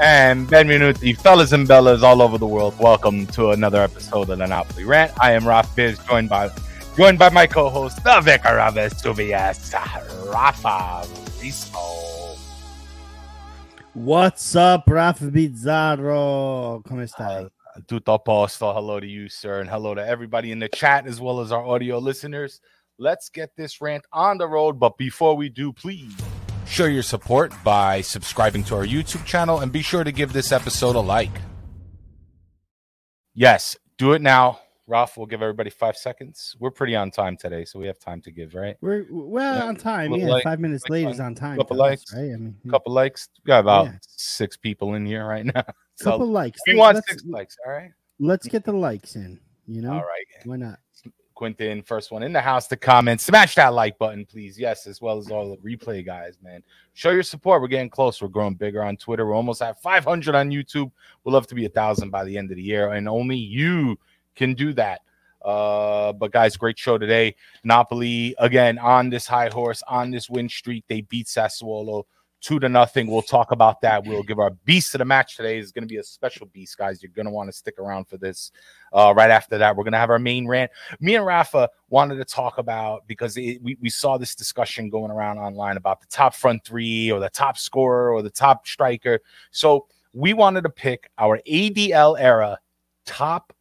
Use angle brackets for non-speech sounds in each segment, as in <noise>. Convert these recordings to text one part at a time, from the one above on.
And benvenuti, fellas and bellas all over the world. Welcome to another episode of the Napoli Rant. I am Raf Biz, joined by joined by my co-host, the Vicar of Vesuvius, Rafa Rizzo. What's up, Rafa Bizzarro? Come stai? Uh, tutto a posto. Hello to you, sir, and hello to everybody in the chat as well as our audio listeners. Let's get this rant on the road. But before we do, please show your support by subscribing to our YouTube channel and be sure to give this episode a like. Yes, do it now. Ralph, we'll give everybody five seconds. We're pretty on time today, so we have time to give, right? We're well Yeah, on time. Yeah, like- five minutes like late is on time. Couple to us, likes, right? I mean, A couple likes. We got about Yeah. six people in here right now. <laughs> couple likes. we want six likes, all right? let's get the likes in. You know, All right. why not? Quentin, first one in the house to comment. Smash that like button, please. Yes, as well as all the replay guys, man. Show your support. We're getting close. We're growing bigger on Twitter. We're almost at 500 on YouTube. We'll love to be a thousand by the end of the year, and only you can do that. Uh, but guys, great show today. Napoli again on this high horse, on this win streak. They beat Sassuolo two to nothing. We'll talk about that. We'll give our beast of the match today. is going to be a special beast, guys. You're going to want to stick around for this. Uh, right after that, we're going to have our main rant me and Rafa wanted to talk about because it, we, we saw this discussion going around online about the top front three or the top scorer or the top striker. So we wanted to pick our ADL era top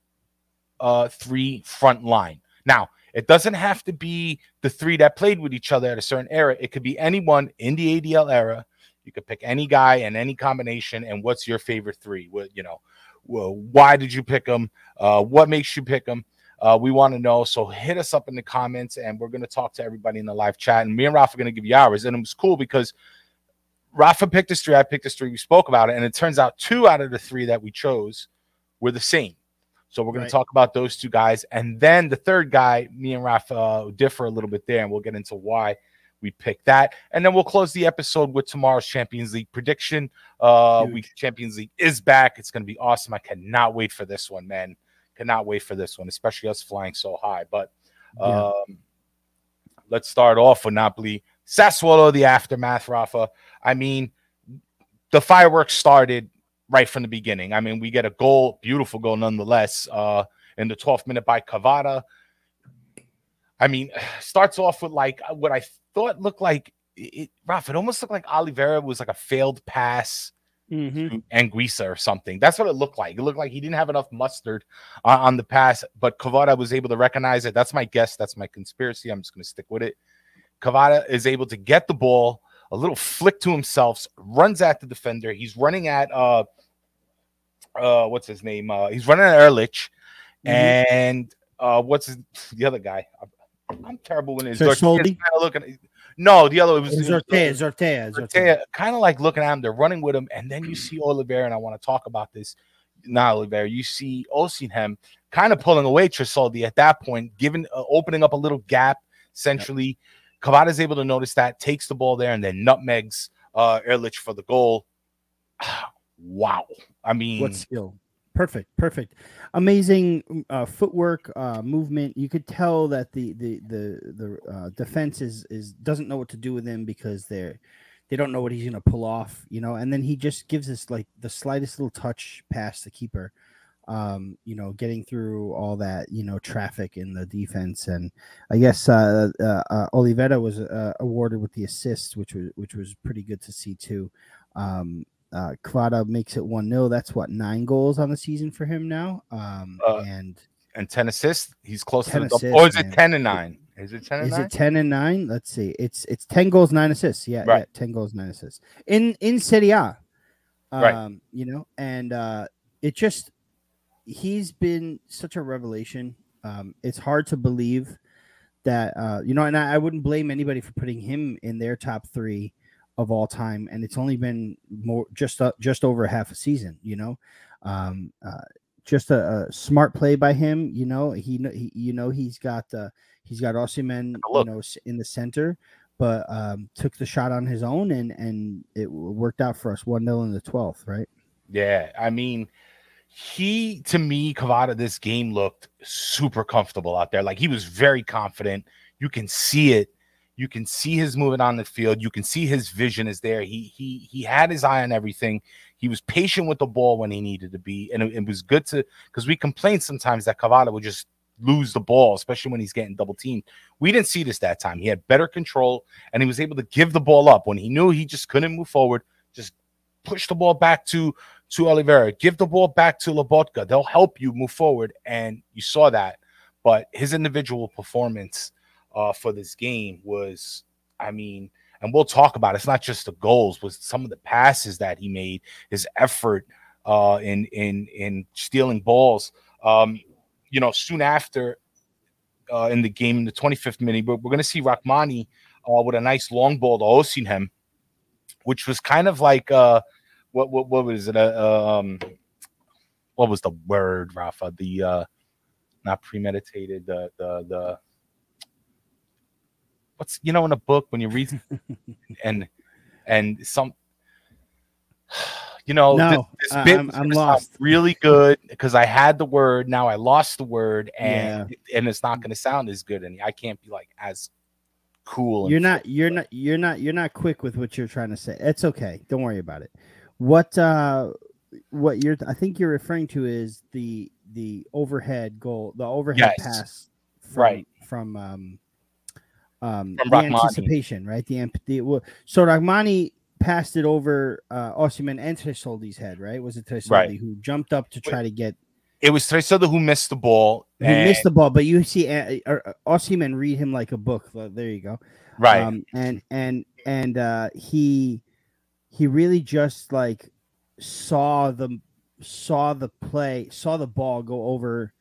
uh, three front line. Now, it doesn't have to be the three that played with each other at a certain era. It could be anyone in the ADL era. You could pick any guy and any combination. And what's your favorite three? What you know? Why did you pick them? Uh, what makes you pick them? Uh, we want to know. So hit us up in the comments, and we're going to talk to everybody in the live chat. And me and Rafa are going to give you ours. And it was cool because Rafa picked his three, I picked his three. We spoke about it, and it turns out two out of the three that we chose were the same. So we're going Right. to talk about those two guys, and then the third guy, me and Rafa uh, differ a little bit there, and we'll get into why we picked that, and then we'll close the episode with tomorrow's Champions League prediction. Uh, Huge. we Champions League is back. It's going to be awesome. I cannot wait for this one, man. Cannot wait for this one, especially us flying so high. But Yeah. um, let's start off with Napoli. Sassuolo, the aftermath, Rafa. I mean, the fireworks started right from the beginning. I mean, we get a goal, beautiful goal nonetheless, uh, in the 12th minute by Kvara. I mean, <sighs> starts off with like what I thought looked like it, Rafa, it almost looked like Olivera was like a failed pass Mhm. to Anguissa or something. That's what it looked like. It looked like he didn't have enough mustard on, on the pass, but Kvara was able to recognize it. That's my guess. That's my conspiracy. I'm just going to stick with it. Kvara is able to get the ball, a little flick to himself, runs at the defender. He's running at uh uh what's his name? Uh he's running at Erlich Mhm. and uh what's his, the other guy? I'm, I'm terrible when it's Tressoldi? kind of looking. No, the other it was, Zortea, Zortea, Zortea. kind of like looking at him, they're running with him, and then you see Olivera, and I want to talk about this. Not Olivera, you see Osimhen kind of pulling away Tressoldi at that point, giving uh, opening up a little gap centrally. Kvara is able to notice that, takes the ball there, and then nutmegs uh, Erlich for the goal. <sighs> wow, I mean, What skill? Perfect, perfect, amazing uh, footwork, uh, movement. You could tell that the the the the uh, defense is is doesn't know what to do with him because they're they don't know what he's gonna pull off, you know. And then he just gives us like the slightest little touch past the keeper, um, you know, getting through all that you know traffic in the defense. And I guess uh, uh, uh, was uh, awarded with the assist, which was which was pretty good to see too. Um, uh Kvara makes it 1-0 that's what nine goals on the season for him now um Uh, and and ten assists. He's close to the double. Or is it man. ten and nine? Is it ten and is nine? it 10 and 9 let's see it's it's 10 goals 9 assists yeah, Right. yeah 10 goals 9 assists in in Serie A um Right. you know and uh it just he's been such a revelation. Um it's hard to believe that uh you know and I, I wouldn't blame anybody for putting him in their top 3 of all time and it's only been more just uh, just over half a season you know? Um uh just a, a smart play by him you know? He, he you know he's got uh he's got Osimhen you know in the center but um took the shot on his own and and it worked out for us 1-0 in the 12th right? Yeah, I mean, he to me, Kvara, this game looked super comfortable out there. Like he was very confident. You can see it. You can see his movement on the field. You can see his vision is there. He he he had his eye on everything. He was patient with the ball when he needed to be, and it, it was good to because we complain sometimes that Kvara would just lose the ball, especially when he's getting double teamed. We didn't see this that time. He had better control, and he was able to give the ball up when he knew he just couldn't move forward. Just push the ball back to to Olivera, give the ball back to Lobotka. They'll help you move forward, and you saw that. But his individual performance uh, for this game was, I mean, and we'll talk about it. it's not just the goals, was some of the passes that he made, his effort uh, in in in stealing balls. Um, you know, soon after uh, in the game in the 25th minute, we're, we're going to see Rrahmani uh, with a nice long ball to Osimhen, which was kind of like uh, what what what was it? Uh, um, what was the word, Rafa? The uh, not premeditated. The the the what's you know in a book when you read <laughs> and and some you know no, this, this bit I'm, I'm lost really good because i had the word now i lost the word and yeah. and it's not going to sound as good and i can't be like as cool you're not you're not you're not you're not quick with what you're trying to say it's okay don't worry about it what uh what you're i think you're referring to is the the overhead goal the overhead yes. pass from, right from um um From the Rrahmani. anticipation, right? The, the so Rrahmani passed it over uh Osimhen and Tressoldi's head, right? Was it Tressoldi right. who jumped up to try to get it was Tressoldi who missed the ball. Who missed the ball, but you see uh, uh, Osimhen read him like a book. There you go. Right. Um, and and and uh he he really just like saw the saw the play, saw the ball go over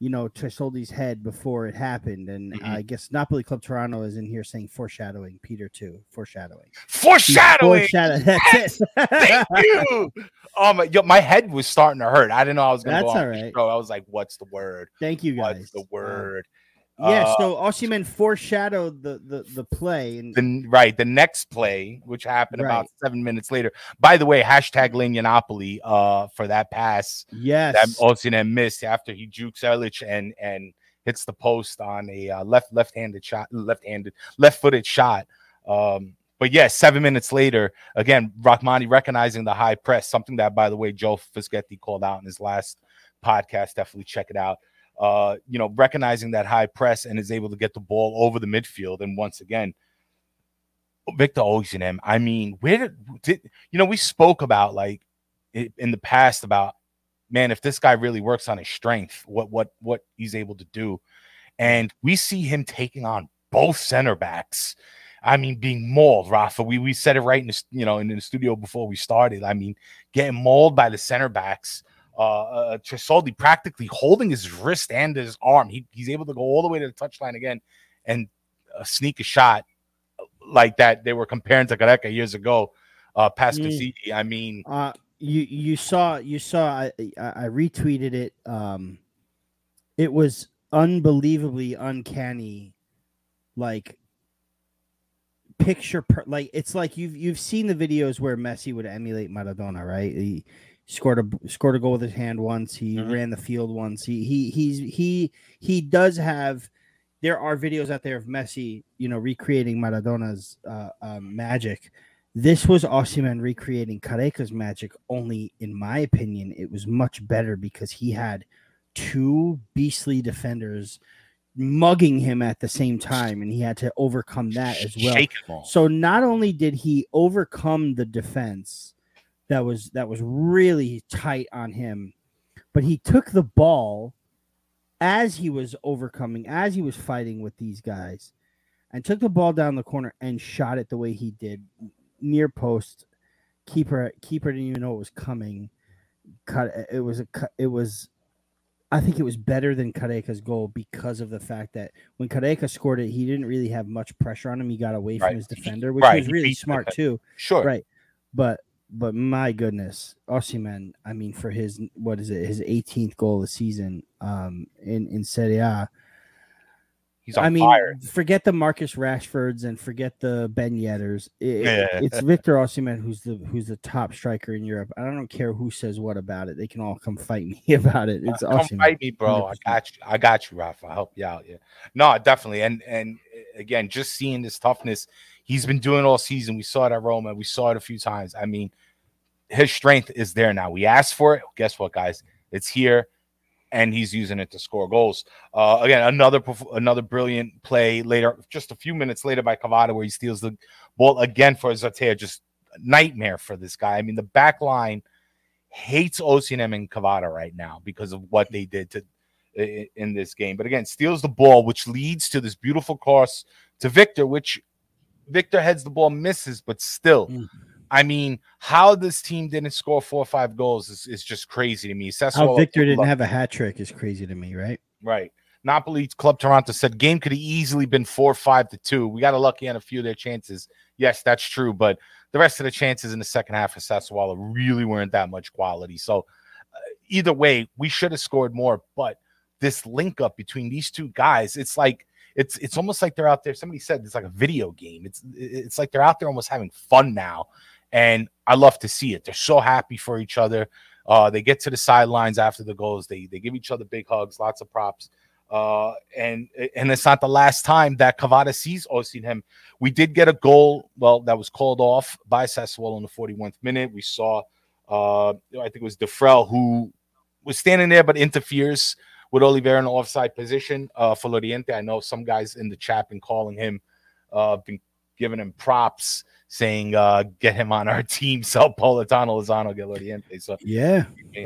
you know, Tressoldi's head before it happened. And mm-hmm. I guess Napoli Club Toronto is in here saying foreshadowing, Peter too. Foreshadowing. Foreshadowing. Foreshadow- <laughs> That's it. Thank you. Oh my, yo, my head was starting to hurt. I didn't know I was gonna That's go all right. I was like, what's the word? Thank you guys. What's the word? Yeah, uh, so Osimhen foreshadowed the the the play and the, right the next play, which happened right. about seven minutes later. By the way, hashtag Legnanapoli uh for that pass. Yes, that Osimhen missed after he jukes Erlich and and hits the post on a uh, left left-handed shot, left-handed left-footed shot. Um, but yes, yeah, seven minutes later, again, Rrahmani recognizing the high press, something that, by the way, Joe Fischetti called out in his last podcast. Definitely check it out uh, you know, recognizing that high press and is able to get the ball over the midfield. And once again, Victor Osimhen, I mean, where did, did you know we spoke about like in the past about man, if this guy really works on his strength, what what what he's able to do, and we see him taking on both center backs. I mean, being mauled, Rafa. We we said it right in the you know in the studio before we started. I mean, getting mauled by the center backs uh, uh practically holding his wrist and his arm. He, he's able to go all the way to the touchline again and uh, sneak a shot like that they were comparing to Careca years ago. Uh, past mm. I mean, uh, you you saw you saw I, I retweeted it. Um, it was unbelievably uncanny, like picture per, like it's like you've you've seen the videos where Messi would emulate Maradona, right? He, scored a scored a goal with his hand once. He mm-hmm. ran the field once. He he he's he he does have. There are videos out there of Messi, you know, recreating Maradona's uh, um, magic. This was Osimhen recreating Careca's magic. Only, in my opinion, it was much better because he had two beastly defenders mugging him at the same time, and he had to overcome that as well. So not only did he overcome the defense that was that was really tight on him. But he took the ball as he was overcoming, as he was fighting with these guys, and took the ball down the corner and shot it the way he did, near post. Keeper keeper didn't even know it was coming. Cut it was a it was I think it was better than Careca's goal because of the fact that when Careca scored it, he didn't really have much pressure on him. He got away from right. his defender, which right. was really smart too. Sure. Right. But but my goodness, Osimhen, I mean, for his what is it, his 18th goal of the season um, in in Serie A. He's on I mean, fire. forget the Marcus Rashfords and forget the Ben Yedders. It, yeah. It's Victor Osimhen who's the who's the top striker in Europe. I don't care who says what about it. They can all come fight me <laughs> about it. It's uh, come fight me, bro. 100%. I got you. I got you, Rafa. I'll help you out. Yeah. No, definitely. And and again, just seeing this toughness he's been doing all season. We saw it at Roma. We saw it a few times. I mean, his strength is there now. We asked for it. Guess what, guys? It's here, and he's using it to score goals. Uh, again, another another brilliant play later, just a few minutes later by Kvara, where he steals the ball again for Zortea. Just nightmare for this guy. I mean, the back line hates Osimhen and Kvara right now because of what they did to in this game. But again, steals the ball, which leads to this beautiful cross to Victor, which Victor heads the ball, misses, but still. Mm. I mean, how this team didn't score four or five goals is, is just crazy to me. how Victor didn't have a hat trick is crazy to me, right? Right. Napoli Club Toronto said game could have easily been four or five to two. We got a lucky on a few of their chances. Yes, that's true, but the rest of the chances in the second half of Sassuolo really weren't that much quality. So uh, either way, we should have scored more. But this link up between these two guys, it's like it's it's almost like they're out there. Somebody said it's like a video game. It's it's like they're out there almost having fun now, and I love to see it. They're so happy for each other. Uh, they get to the sidelines after the goals. They they give each other big hugs, lots of props. Uh, and and it's not the last time that Kvara sees Osimhen. We did get a goal, well, that was called off by Sassuolo in the 41st minute. We saw, uh, I think it was Defrel who was standing there but interferes with Olivera in the offside position uh, for Laurienté. I know some guys in the chat been calling him, uh, been giving him props, saying uh, get him on our <laughs> team. Sell Politano, Lozano, get Laurienté. So yeah, <laughs>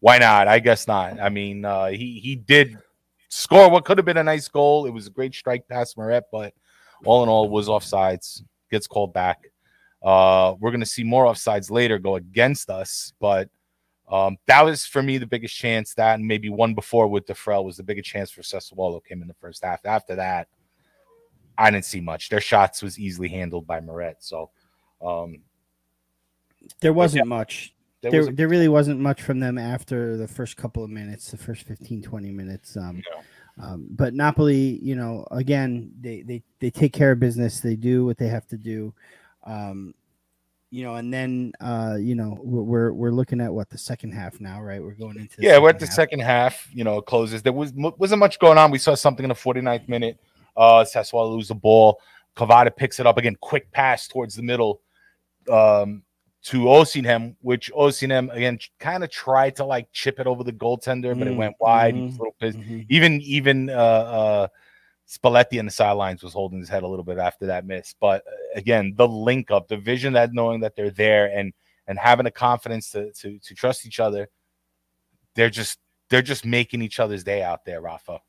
why not? I guess not. I mean, uh, he he did score what could have been a nice goal. It was a great strike past Meret, but all in all, was offsides. Gets called back. Uh, we're gonna see more offsides later go against us, but um, that was for me the biggest chance. That and maybe one before with Defrel was the biggest chance for Sassuolo came in the first half. After that, I didn't see much. Their shots was easily handled by Meret. So um, there wasn't yeah, much. There, there, was a- there, really wasn't much from them after the first couple of minutes, the first 15, 20 minutes. Um, um, but Napoli, you know, again, they, they, they take care of business. They do what they have to do. Um, you know, and then uh, you know we're we're looking at what the second half now, right? We're going into yeah, we're at the half. second half. You know, closes. There was wasn't much going on. We saw something in the 49th minute. Uh, Sassuolo lose the ball. Kvara picks it up again. Quick pass towards the middle um, to Osimhen, which Osimhen again kind of tried to like chip it over the goaltender, but mm, it went wide. Mm-hmm, he was a little pissed. Mm-hmm. Even even uh, uh, Spalletti on the sidelines was holding his head a little bit after that miss. But uh, again, the link up, the vision that knowing that they're there and and having the confidence to to to trust each other, they're just they're just making each other's day out there, Rafa.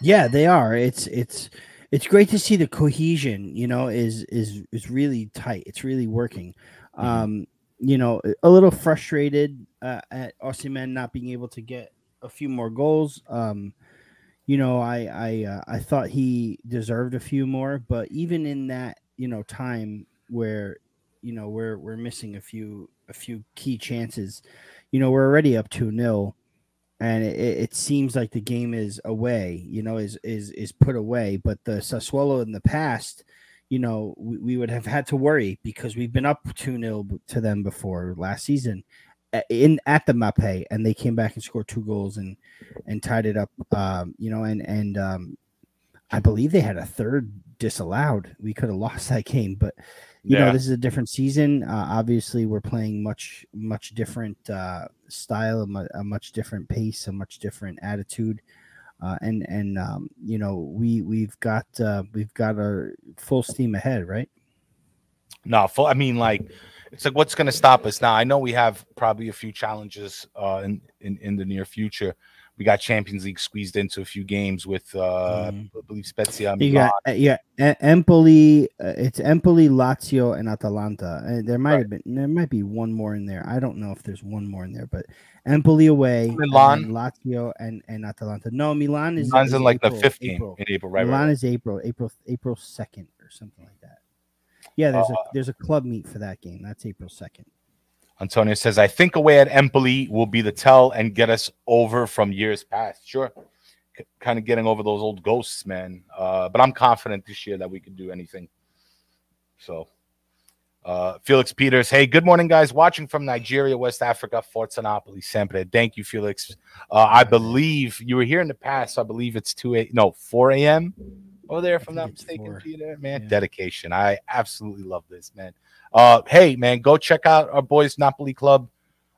Yeah, they are. It's it's it's great to see the cohesion, you know, is is is really tight. It's really working. Mm-hmm. Um, you know, a little frustrated uh, at Osimhen not being able to get a few more goals. Um, you know, I I uh, I thought he deserved a few more, but even in that you know time where you know we're we're missing a few a few key chances, you know we're already up two 0 and it, it, seems like the game is away. You know, is is is put away. But the Sassuolo in the past, you know, we, we would have had to worry because we've been up two 0 to them before last season, in at the Mapei, and they came back and scored two goals and and tied it up. Um, you know, and and um, I believe they had a third disallowed. We could have <laughs> lost that game, but you yeah. know, this is a different season. Uh, obviously, we're playing much much different uh, style, a, a much different pace, a much different attitude. Uh, and and um, you know we we've got uh, we've got our full steam ahead, right? No, full. I mean, like it's like what's going to stop us now? I know we have probably a few challenges uh, in, in in the near future. We got Champions League squeezed into a few games with uh, mm. I believe Spezia. You got, uh, yeah, Empoli. Uh, it's Empoli, Lazio, and Atalanta. Uh, there might right. have been there might be one more in there. I don't know if there's one more in there, but Empoli away, Milan, and Lazio, and and Atalanta. No, Milan is Milan's in like April, the 15th April. in April. Right, Milan right. is April, April, April second or something like that. Yeah, there's uh, a there's a club meet for that game. That's April second. Antonio says, "I think away at Empoli will be the tell and get us over from years past." Sure, C- kind of getting over those old ghosts, man. Uh, but I'm confident this year that we can do anything. So, uh, Felix Peters, hey, good morning, guys. Watching from Nigeria, West Africa, Forza Napoli, sempre. Thank you, Felix. Uh, I believe you were here in the past. So I believe it's two a no four a.m over there, if I I'm not mistaken, four. Peter. Man, Yeah. dedication. I absolutely love this, man. Uh, hey, man, go check out our boys Napoli Club,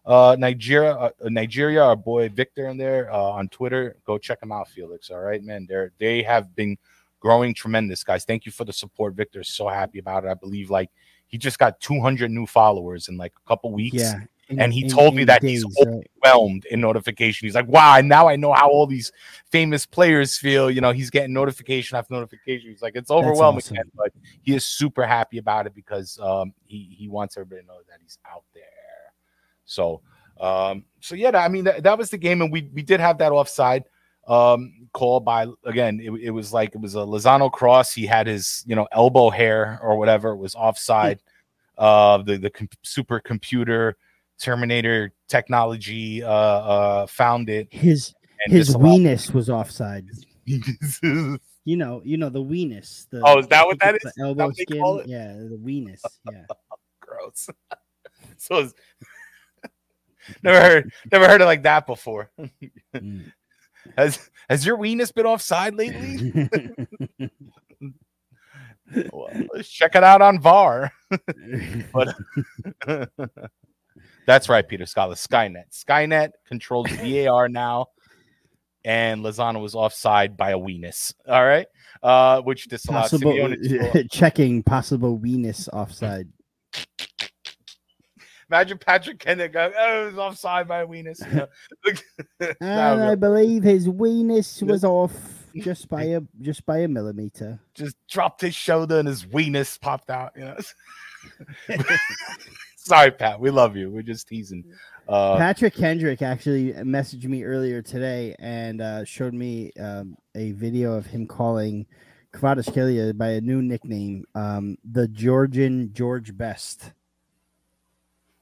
uh, Nigeria, uh, Nigeria. Our boy Victor in there uh, on Twitter. Go check them out, Felix. All right, man. They're they have been growing tremendous, guys. Thank you for the support. Victor's so happy about it. I believe like he just got 200 new followers in like a couple weeks. Yeah. In- And he in- told me in that he's days, right? overwhelmed in notification. He's like, wow, and now I know how all these famous players feel. You know, he's getting notification after notification. He's like, it's overwhelming, awesome. but he is super happy about it because um, he he wants everybody to know that he's out there. So, um, so yeah, I mean, that, that was the game, and we we did have that offside um call by again it, it was like it was a Lozano cross he had his you know elbow hair or whatever it was offside uh the the com- supercomputer terminator technology uh uh found it His and his disallowed- weenus was offside. <laughs> You know, you know the weenus. The, Oh, is that what think that it's is? The Is that elbow skin. Yeah, the weenus. Yeah. <laughs> gross <laughs> so it's, never heard never heard it like that before Mm. has has your weenus been offside lately well, let's check it out on var but that's right, Peter Scala. Skynet. Skynet controls <laughs> VAR now, and Lozano was offside by a weenus. All right, uh, which disallowed possible Simeone. <laughs> checking possible weenus offside. Imagine Patrick Kendrick going, "Oh, it was offside by a weenus." <laughs> And I believe his weenus was off just by a just by a millimeter. just dropped his shoulder and his weenus popped out. You know. <laughs> Sorry, Pat. We love you. We're just teasing. Uh, Patrick Kendrick actually messaged me earlier today and uh, showed me um, a video of him calling Kvaratskhelia by a new nickname, um, the Georgian George Best.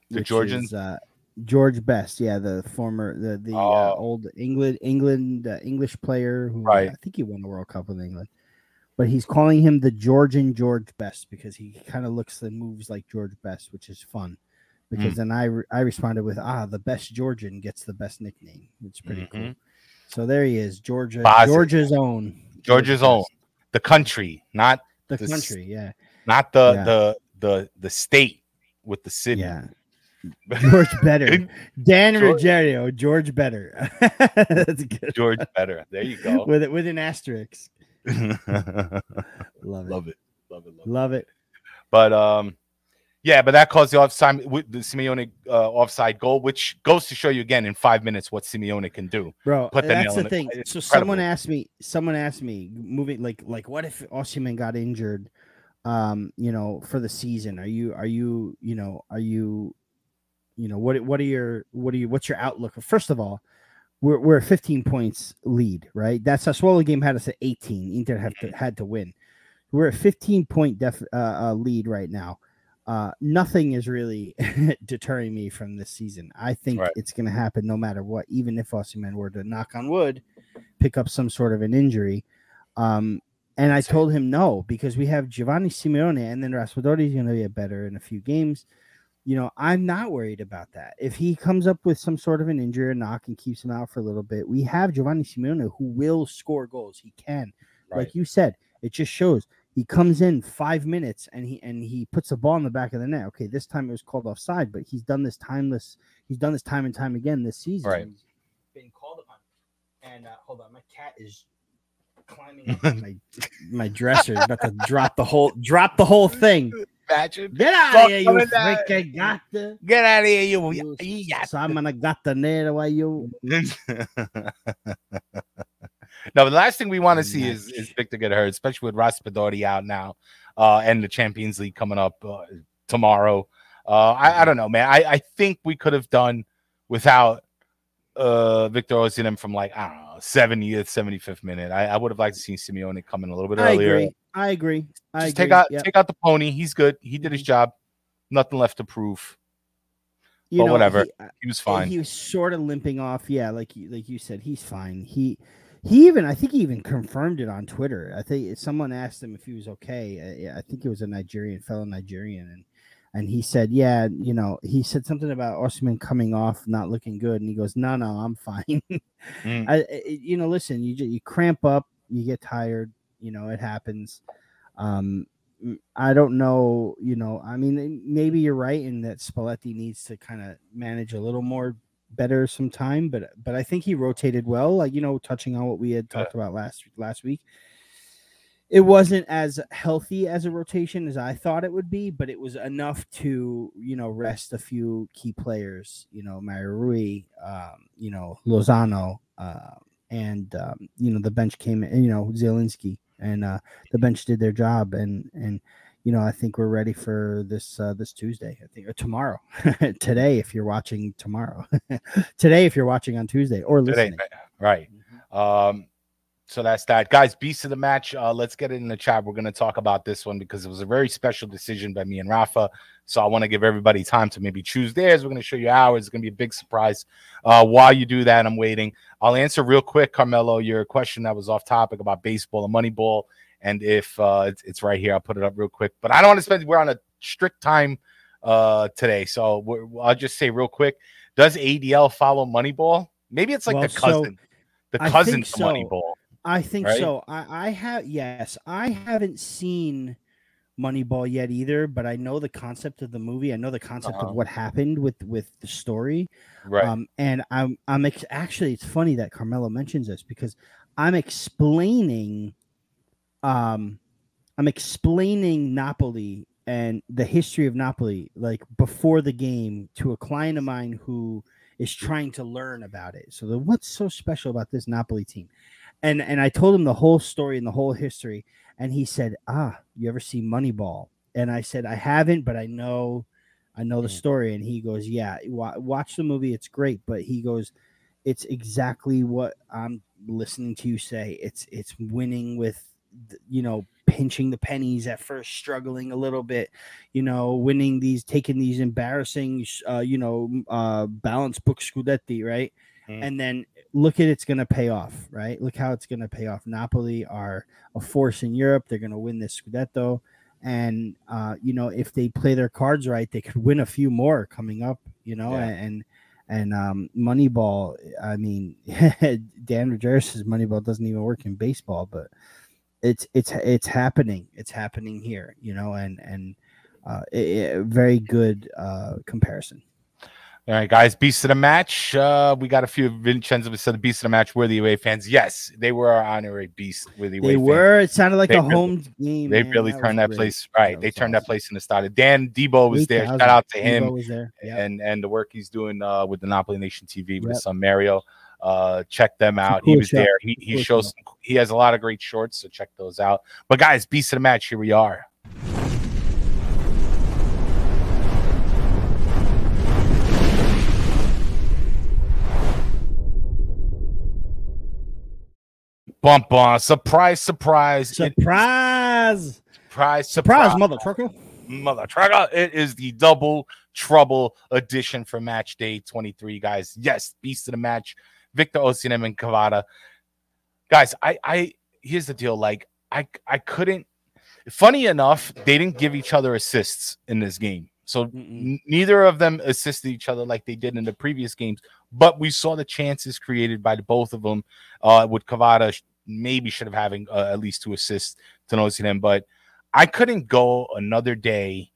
The which Georgian? is, uh, George Best, yeah, the former the the uh, Oh. old England England uh, English player who Right. I think he won the World Cup with England. But he's calling him the Georgian George Best because he kind of looks and moves like George Best, which is fun. Because then I re- I responded with ah the best Georgian gets the best nickname. It's pretty cool. Mhm. So there he is, Georgia. Georgia's own, Georgia's own, the country, not the this- country, yeah, not the Yeah. the the the state with the city. yeah. <laughs> George Better, Dan George- Ruggiero, George Better. <laughs> That's good. George better. There you go. with it with an asterisk. Love <laughs> Love it. it. Love it. Love it. Love it. But um, yeah, but that caused the offside with the Simeone uh, offside goal, which goes to show you again in five minutes what Simeone can do. Bro, Put the that's the in it. thing. It's So someone asked me, someone asked me, moving like like what if Osimhen got injured um, you know, for the season? Are you are you, you know, are you you know, what what are your what are you what's your outlook? First of all, we're we're 15 points lead, right? That's Sassuolo game had us at 18. Inter have to had to win. We're a 15 point def, uh, uh, lead right now. Uh, nothing is really <laughs> deterring me from this season. I think Right. it's going to happen no matter what, even if Osimhen were to knock on wood, pick up some sort of an injury. Um, and I told him no because we have Giovanni Simeone and then Raspadori is going to get better in a few games. You know, I'm not worried about that. If he comes up with some sort of an injury or knock and keeps him out for a little bit, we have Giovanni Simeone who will score goals. He can, like you said, it just shows he comes in five minutes and he and he puts the ball in the back of the net. Okay, this time it was called offside, but he's done this timeless. He's done this time and time again this season. Right. He's been called upon. And uh, hold on, my cat is climbing <laughs> my my dresser, He's about to drop the whole drop the whole thing. Imagine. Get out Fuck of here, you coming down. freaking gatta. Get out of here, you. You Yeah. Samana gatta nera why you <laughs> no, the last thing we want to see is, is Victor get hurt, especially with Ross Raspadori out now, uh, and the Champions League coming up uh, tomorrow. Uh, I, I don't know, man. I, I think we could have done without uh, Victor Osimhen from like I don't know 70th, 75th minute. I, I would have liked to see Simeone come in a little bit I earlier. agree. I agree. I Just agree. take out Yep. take out the pony. He's good. He did his job. Nothing left to prove. You but know, whatever. he- uh, He was fine. He was sort of limping off. Yeah, like you, like you said, he's fine. He he even I think he even confirmed it on Twitter. I think someone asked him if he was okay. Yeah, I think it was a Nigerian fellow Nigerian, and and he said, yeah, you know, he said something about Osman coming off not looking good, and he goes, no, no, I'm fine. <laughs> Mm. I, you know, listen, you you cramp up, you get tired. You know, it happens. Um, I don't know. You know, I mean, maybe you're right in that Spalletti needs to kind of manage a little more better some time, but but I think he rotated well. Like you know, touching on what we had talked about last last week it wasn't as healthy as a rotation as I thought it would be, but it was enough to you know rest a few key players. You know, Mario Rui, um, you know Lozano, uh, and um, you know the bench came in. You know Zielinski, and uh, the bench did their job. And and you know I think we're ready for this uh, this Tuesday. I think or tomorrow, <laughs> today if you're watching tomorrow, <laughs> today if you're watching on Tuesday or listening. Today, right. Mm-hmm. Um, so that's that, guys. Beast of the match. Uh, let's get it in the chat. We're going to talk about this one because it was a very special decision by me and Rafa. So I want to give everybody time to maybe choose theirs. We're going to show you ours. It's going to be a big surprise. Uh, while you do that, I'm waiting. I'll answer real quick, Carmelo, your question that was off topic about baseball and Moneyball, and if uh, it's, it's right here, I'll put it up real quick. But I don't want to spend. We're on a strict time uh, today, so I'll just say real quick: Does ADL follow Moneyball? Maybe it's like well, the cousin, so the cousin so. Moneyball. I think right? so. I, I have yes, I haven't seen Moneyball yet either, but I know the concept of the movie. I know the concept uh-huh. of what happened with with the story. Right. Um, and I'm I'm ex- actually it's funny that Carmelo mentions this because I'm explaining um I'm explaining Napoli and the history of Napoli like before the game to a client of mine who is trying to learn about it. So the, what's so special about this Napoli team? And and I told him the whole story and the whole history, and he said, "Ah, you ever see Moneyball?" And I said, "I haven't, but I know, I know the mm. story." And he goes, "Yeah, watch the movie; it's great." But he goes, "It's exactly what I'm listening to you say. It's it's winning with, you know." pinching the pennies at first struggling a little bit you know winning these taking these embarrassing uh you know uh balance book scudetti right mm. and then look at it's going to pay off, right? Look how it's going to pay off. Napoli are a force in Europe. They're going to win this Scudetto. And, uh, you know, if they play their cards right, they could win a few more coming up, you know, yeah. and, and um, Moneyball, I mean, <laughs> Dan Rajeris' Moneyball doesn't even work in baseball, but it's, it's, it's happening. It's happening here, you know, and, and, uh, it, it, very good uh, comparison. All right, guys. Beast of the match. Uh, we got a few Vincenzo said the beast of the match were the away fans. Yes, they were our honorary beast with the away They were. It sounded like they a really, home game. They man. really that turned that great. place right. That they turned awesome. that place in the start. Dan Debo was there. Shout out to him yep. and and the work he's doing uh, with the Napoli Nation TV with yep. his son Mario. Uh, check them out. Cool he was shot. there. He he cool shows. Some, he has a lot of great shorts, so check those out. But guys, beast of the match. Here we are. Bump on. Surprise, surprise. Surprise. Surprise, surprise, mother trucker. Mother trucker. It is the double trouble edition for match day 23, guys. Yes, beast of the match. Victor Osimhen and Kvara. Guys, I I here's the deal. Like, I I couldn't funny enough, they didn't give each other assists in this game. So n- neither of them assisted each other like they did in the previous games, but we saw the chances created by the both of them. Uh, with Kvara maybe should have having uh, at least two assists to Osimhen, but I couldn't go another day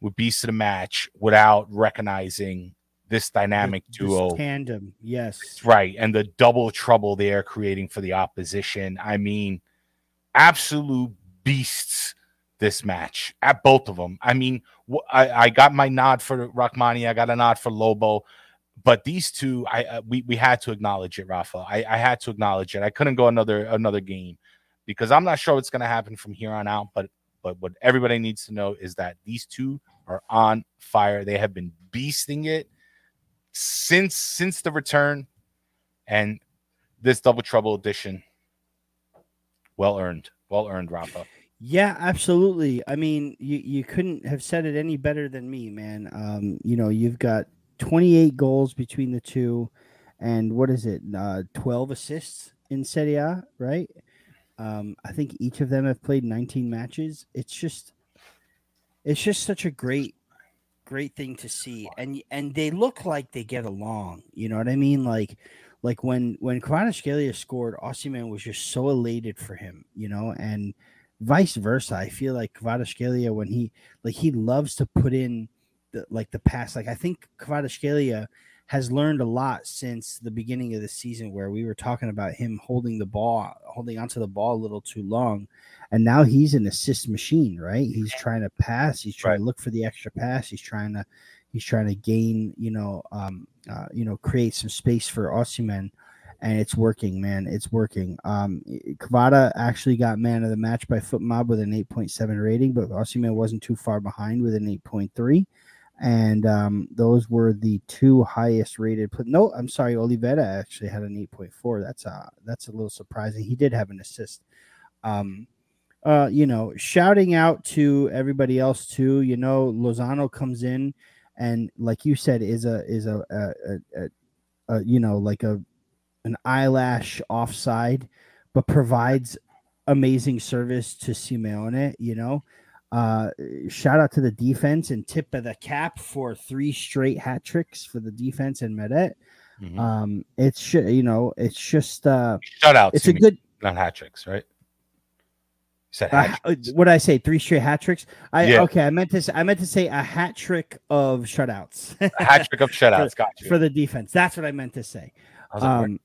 with Beast of the Match without recognizing this dynamic this duo tandem. Yes, right, and the double trouble they are creating for the opposition. I mean, absolute beasts. This match at both of them. I mean, I, I got my nod for Rrahmani. I got a nod for Lobo but these two, I uh, we we had to acknowledge it, Rafa. I, I had to acknowledge it. I couldn't go another another game because I'm not sure what's going to happen from here on out. But but what everybody needs to know is that these two are on fire. They have been beasting it since since the return, and this double trouble edition, well earned, well earned, Rafa. Yeah, absolutely. I mean, you, you couldn't have said it any better than me, man. Um, you know, you've got 28 goals between the two, and what is it? Uh, 12 assists in Serie A, right? Um, I think each of them have played 19 matches. It's just, it's just such a great, great thing to see, and and they look like they get along. You know what I mean? Like like when when Kvaratskhelia scored, Osimhen was just so elated for him, you know, and vice versa. I feel like Kvaratskhelia when he like he loves to put in the like the past. Like I think Kvaratskhelia has learned a lot since the beginning of the season where we were talking about him holding the ball, holding onto the ball a little too long. And now he's an assist machine, right? He's trying to pass, he's trying right. to look for the extra pass, he's trying to he's trying to gain, you know, um, uh, you know, create some space for Osimhen and it's working, man. It's working. Um, Kvara actually got man of the match by FotMob with an 8.7 rating, but Osimhen wasn't too far behind with an 8.3 and um, those were the two highest rated. No, I'm sorry, Olivera actually had an 8.4. That's a that's a little surprising. He did have an assist. Um, uh, you know, shouting out to everybody else too. You know, Lozano comes in and, like you said, is a is a, a, a, a you know like a an eyelash offside, but provides amazing service to Simeone. You know, uh, shout out to the defense and tip of the cap for three straight hat tricks for the defense and Meret. Mm-hmm. Um, it's you know, it's just uh, shout out. It's a good not hat tricks, right? Uh, what did I say? Three straight hat tricks. I yeah. okay. I meant to. Say, I meant to say a hat trick of shutouts. a hat trick of <laughs> shutouts. for, got you for the defense. That's what I meant to say. Um.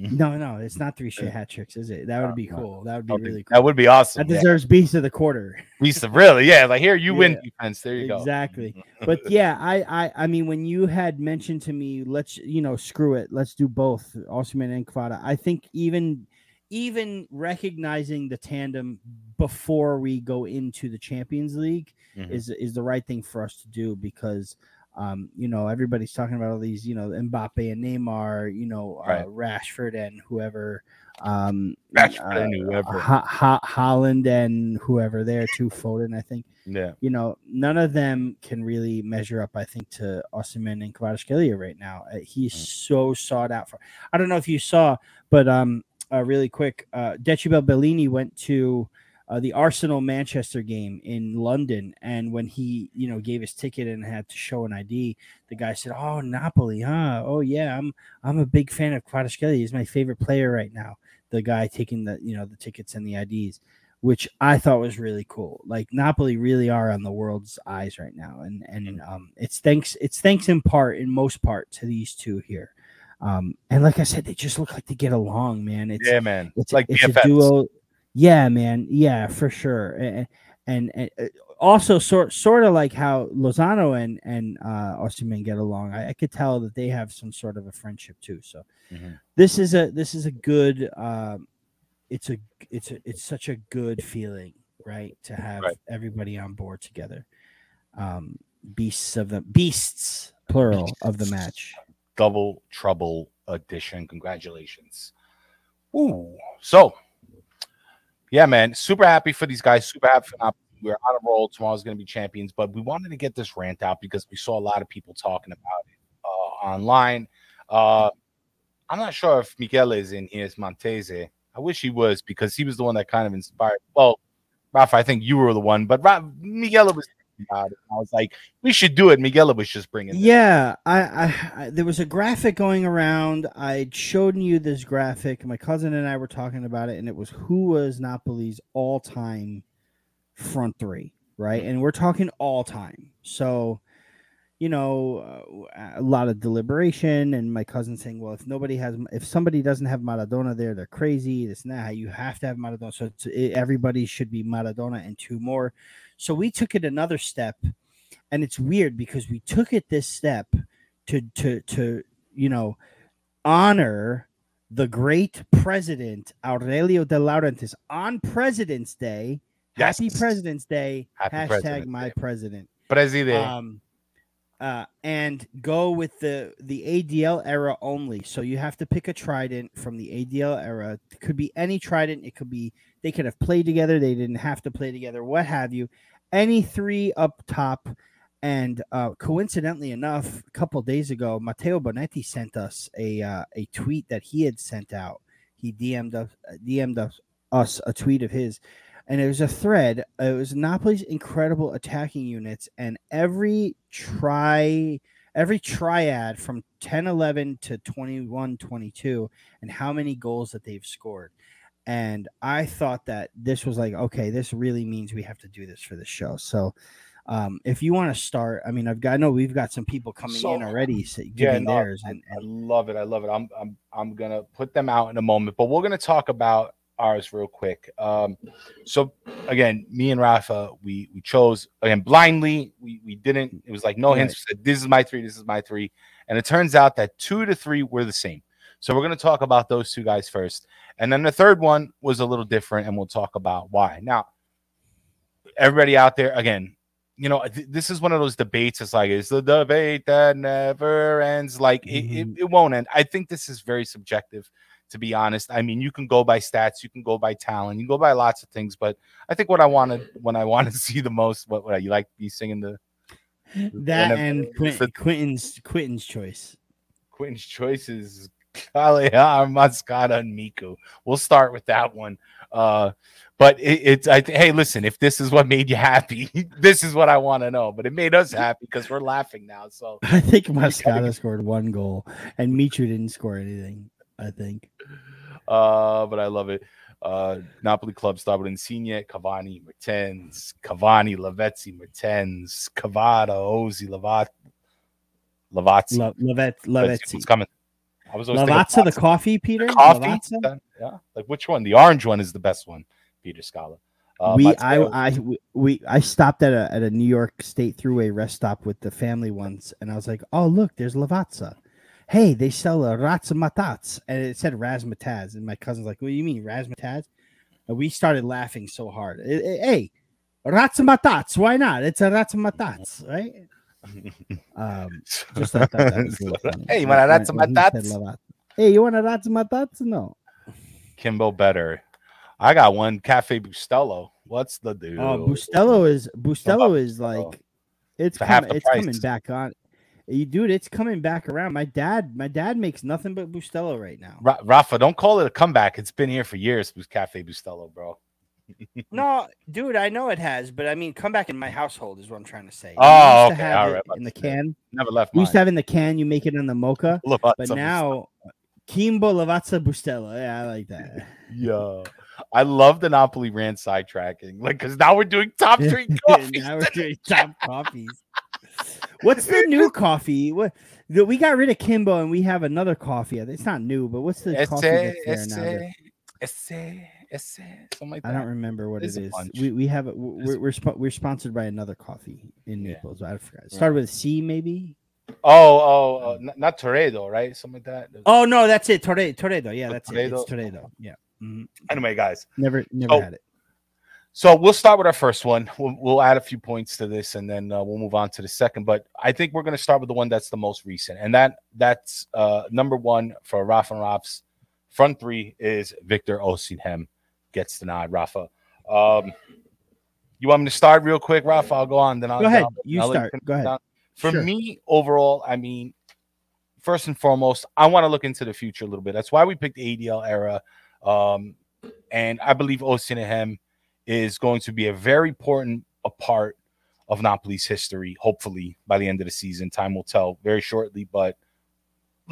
No, no, it's not three straight hat tricks, is it? That would be cool. That would be really cool. That would be awesome. That deserves yeah. beast of the quarter. Beast of really, yeah. Like here, you yeah. win defense. There you exactly. go. Exactly. but <laughs> yeah, I, I, I mean, when you had mentioned to me, let's, you know, screw it, let's do both, Osimhen and Kvara. I think even, even recognizing the tandem before we go into the Champions League mm-hmm. is is the right thing for us to do because um, you know, everybody's talking about all these, you know, Mbappe and Neymar, you know, uh. Rashford and whoever, um, Rashford uh, and whoever, ha- ha- Haaland and whoever there too, Foden, I think. Yeah. You know, none of them can really measure up, I think, to Osimhen and Kvaratskhelia right now. Uh, he's mm-hmm. so sought out for. I don't know if you saw, but um, uh, really quick, uh, Decibel Bellini went to uh, the Arsenal Manchester game in London, and when he you know gave his ticket and had to show an ID, the guy said, "Oh, Napoli, huh? Oh yeah, I'm I'm a big fan of Kvaratskhelia. He's my favorite player right now." The guy taking the you know the tickets and the IDs, which I thought was really cool. Like Napoli really are on the world's eyes right now, and and mm. um, it's thanks it's thanks in part in most part to these two here. Um, and like I said, they just look like they get along, man. It's, yeah, man. It's like it's a duo. Yeah, man. Yeah, for sure. And, and, and uh, also sort sort of like how Lozano and and uh, Osimhen get along. I, I, could tell that they have some sort of a friendship too. So mm-hmm. this is a this is a good. Um, it's a it's a it's such a good feeling, right? To have right. everybody on board together. Um, beasts of the beasts plural of the match. Double trouble edition. Congratulations. Ooh. So yeah, man, super happy for these guys. Super happy for We're on a roll. Tomorrow's going to be champions, but we wanted to get this rant out because we saw a lot of people talking about it uh, online. Uh, I'm not sure if Miguel is in here. It's Montese. I wish he was because he was the one that kind of inspired. Well, Rafa, I think you were the one, but Miguel was about it. I was like, we should do it. Miguel was just bringing. Yeah, I, I, I, there was a graphic going around. I showed you this graphic. My cousin and I were talking about it, and it was who was Napoli's all-time front three, right? And we're talking all-time. So, you know, uh, a lot of deliberation, and my cousin saying, "Well, if nobody has, if somebody doesn't have Maradona there, they're crazy. This and that. You have to have Maradona. So everybody should be Maradona and two more." So we took it another step, and it's weird because we took it this step to to to you know honor the great president Aurelio de Laurentiis on President's Day. Yes. Happy President's Day. Happy hashtag President's my Day. president. President. Um, uh, and go with the the ADL era only. So you have to pick a trident from the ADL era. It could be any trident. It could be they could have played together. They didn't have to play together. What have you? Any three up top. And uh, coincidentally enough, a couple days ago, Matteo Bonetti sent us a uh, a tweet that he had sent out. He DM'd us, DM'd us, us a tweet of his and it was a thread. It was Napoli's incredible attacking units, and every try, every triad from 10 11 to 21 22 and how many goals that they've scored and i thought that this was like okay this really means we have to do this for the show so um, if you want to start, I mean, I've got I know we've got some people coming so, in already so giving yeah, no, theirs, and, and, I love it. I love it. I'm I'm I'm gonna put them out in a moment, but we're gonna talk about ours real quick. Um, so again, me and Rafa, we we chose again blindly. We we didn't. It was like no hints. Said, this is my three. This is my three, and it turns out that two to three were the same. So we're gonna talk about those two guys first, and then the third one was a little different, and we'll talk about why. Now, everybody out there, again, you know, th- this is one of those debates. It's like, it's the debate that never ends. Like, mm-hmm. it, it, mm-hmm. it, won't end. I think this is very subjective, to be honest. I mean, you can go by stats, you can go by talent, you can go by lots of things. But I think what I wanted, when I want to <laughs> see the most, what, what you like me singing the that and Quint, Quentin's Quentin's choice. Quentin's choice is Kalear, Mascata, and Miku. We'll start with that one. Uh, but it, it's I th- hey, listen, if this is what made you happy, <laughs> this is what I want to know. But it made us happy because we're laughing now. So <laughs> I think Mascata scored one goal and Mitro didn't score anything. I think. Uh, but I love it. Uh, Napoli club started with Insigne, Cavani, Mertens, Cavani, Lavezzi, Mertens, Cavada, Ozzy, Lavat, Lavazzi. Lavet, Lavezzi. What's coming? I was Lavazza, the coffee, Peter. The coffee, yeah. Like which one? The orange one is the best one. Peter Scala. Uh, we I, I we I stopped at a at a New York State Thruway rest stop with the family once, and I was like, "Oh, look, there's Lavazza. Hey, they sell a Razmataz, and it said Razmataz." And my cousin's like, "What do you mean Razmataz?" And we started laughing so hard. Hey, Razmataz, why not? It's a Razmataz, right? <laughs> um, <laughs> just thought that, was really <laughs> Hey, you want a Razmataz? Hey, you want a Razmataz? No. Kimbo better I got one Cafe Bustelo. What's the dude? Oh, Bustelo is Bustelo is like it's coming, it's coming back on. You dude, it's coming back around. My dad, my dad makes nothing but Bustelo right now. Ra- Rafa, don't call it a comeback. It's been here for years. Cafe Bustelo, bro. <laughs> no, dude, I know it has, but I mean, come back in my household is what I'm trying to say. Oh, okay. All right. In the can, never left. We used to have in the can. You make it in the mocha, but now Kimbo Lavazza Bustelo. Yeah, I like that. <laughs> Yeah. I love the Napoli ran sidetracking, like because now we're doing top <laughs> three coffees. now we're doing top coffees. What's the new <laughs> coffee? What we got rid of Kimbo and we have another coffee. It's not new, but what's the esse, coffee that's there now? Esse, esse, something like that. I don't remember what it is. We, we have we're we're, sp- we're sponsored by another coffee in Naples. Yeah. I forgot. It started with C maybe. Oh, oh, uh, not Toraldo, right? Something like that. Oh no, that's it. Toraldo, Toraldo. Yeah, that's Toraldo. it. It's Toraldo. Yeah. Mm-hmm. Anyway, guys, never never so, had it. So we'll start with our first one. We'll, we'll add a few points to this, and then uh, we'll move on to the second. But I think we're going to start with the one that's the most recent, and that that's uh, number one for Rafa and Raf's front three is Victor Osimhen gets the nod. Rafa, um, you want me to start real quick, Rafa? I'll go on. Then I'll go ahead. I'll, you I'll start. Go ahead. Down. For sure. me, overall, I mean, first and foremost, I want to look into the future a little bit. That's why we picked ADL era um, and I believe Osimhen is going to be a very important a part of Napoli's history. Hopefully, by the end of the season, time will tell very shortly. But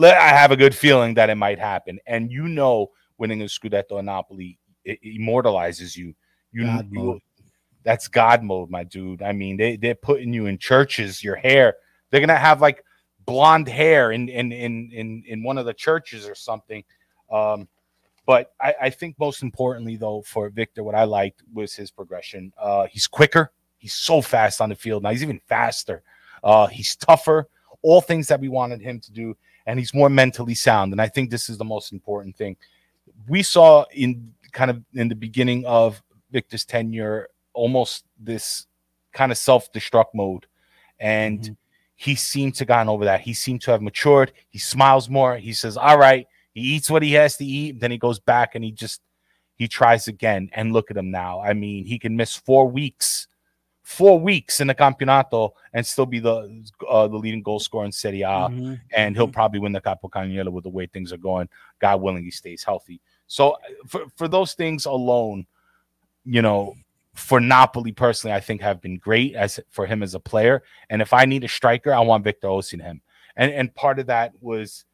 I have a good feeling that it might happen. And you know, winning a Scudetto in Napoli immortalizes you. You, God you mode. that's God mode, my dude. I mean, they they're putting you in churches. Your hair, they're gonna have like blonde hair in in in in in one of the churches or something. Um, but I, I, think most importantly, though, for Victor, what I liked was his progression. Uh, he's quicker. He's so fast on the field. Now he's even faster. Uh, he's tougher. All things that we wanted him to do, and he's more mentally sound. And I think this is the most important thing. We saw in kind of in the beginning of Victor's tenure almost this kind of self-destruct mode, and mm-hmm. he seemed to gotten over that. He seemed to have matured. He smiles more. He says, "All right." He eats what he has to eat, then he goes back and he just he tries again. And look at him now. I mean, he can miss four weeks, four weeks in the campeonato and still be the uh, the leading goal scorer in Serie A. Mm-hmm. And he'll mm-hmm. probably win the Capo Capocannoniere with the way things are going. God willing, he stays healthy. So for, for those things alone, you know, for Napoli personally, I think have been great as for him as a player. And if I need a striker, I want Victor Osimhen and and part of that was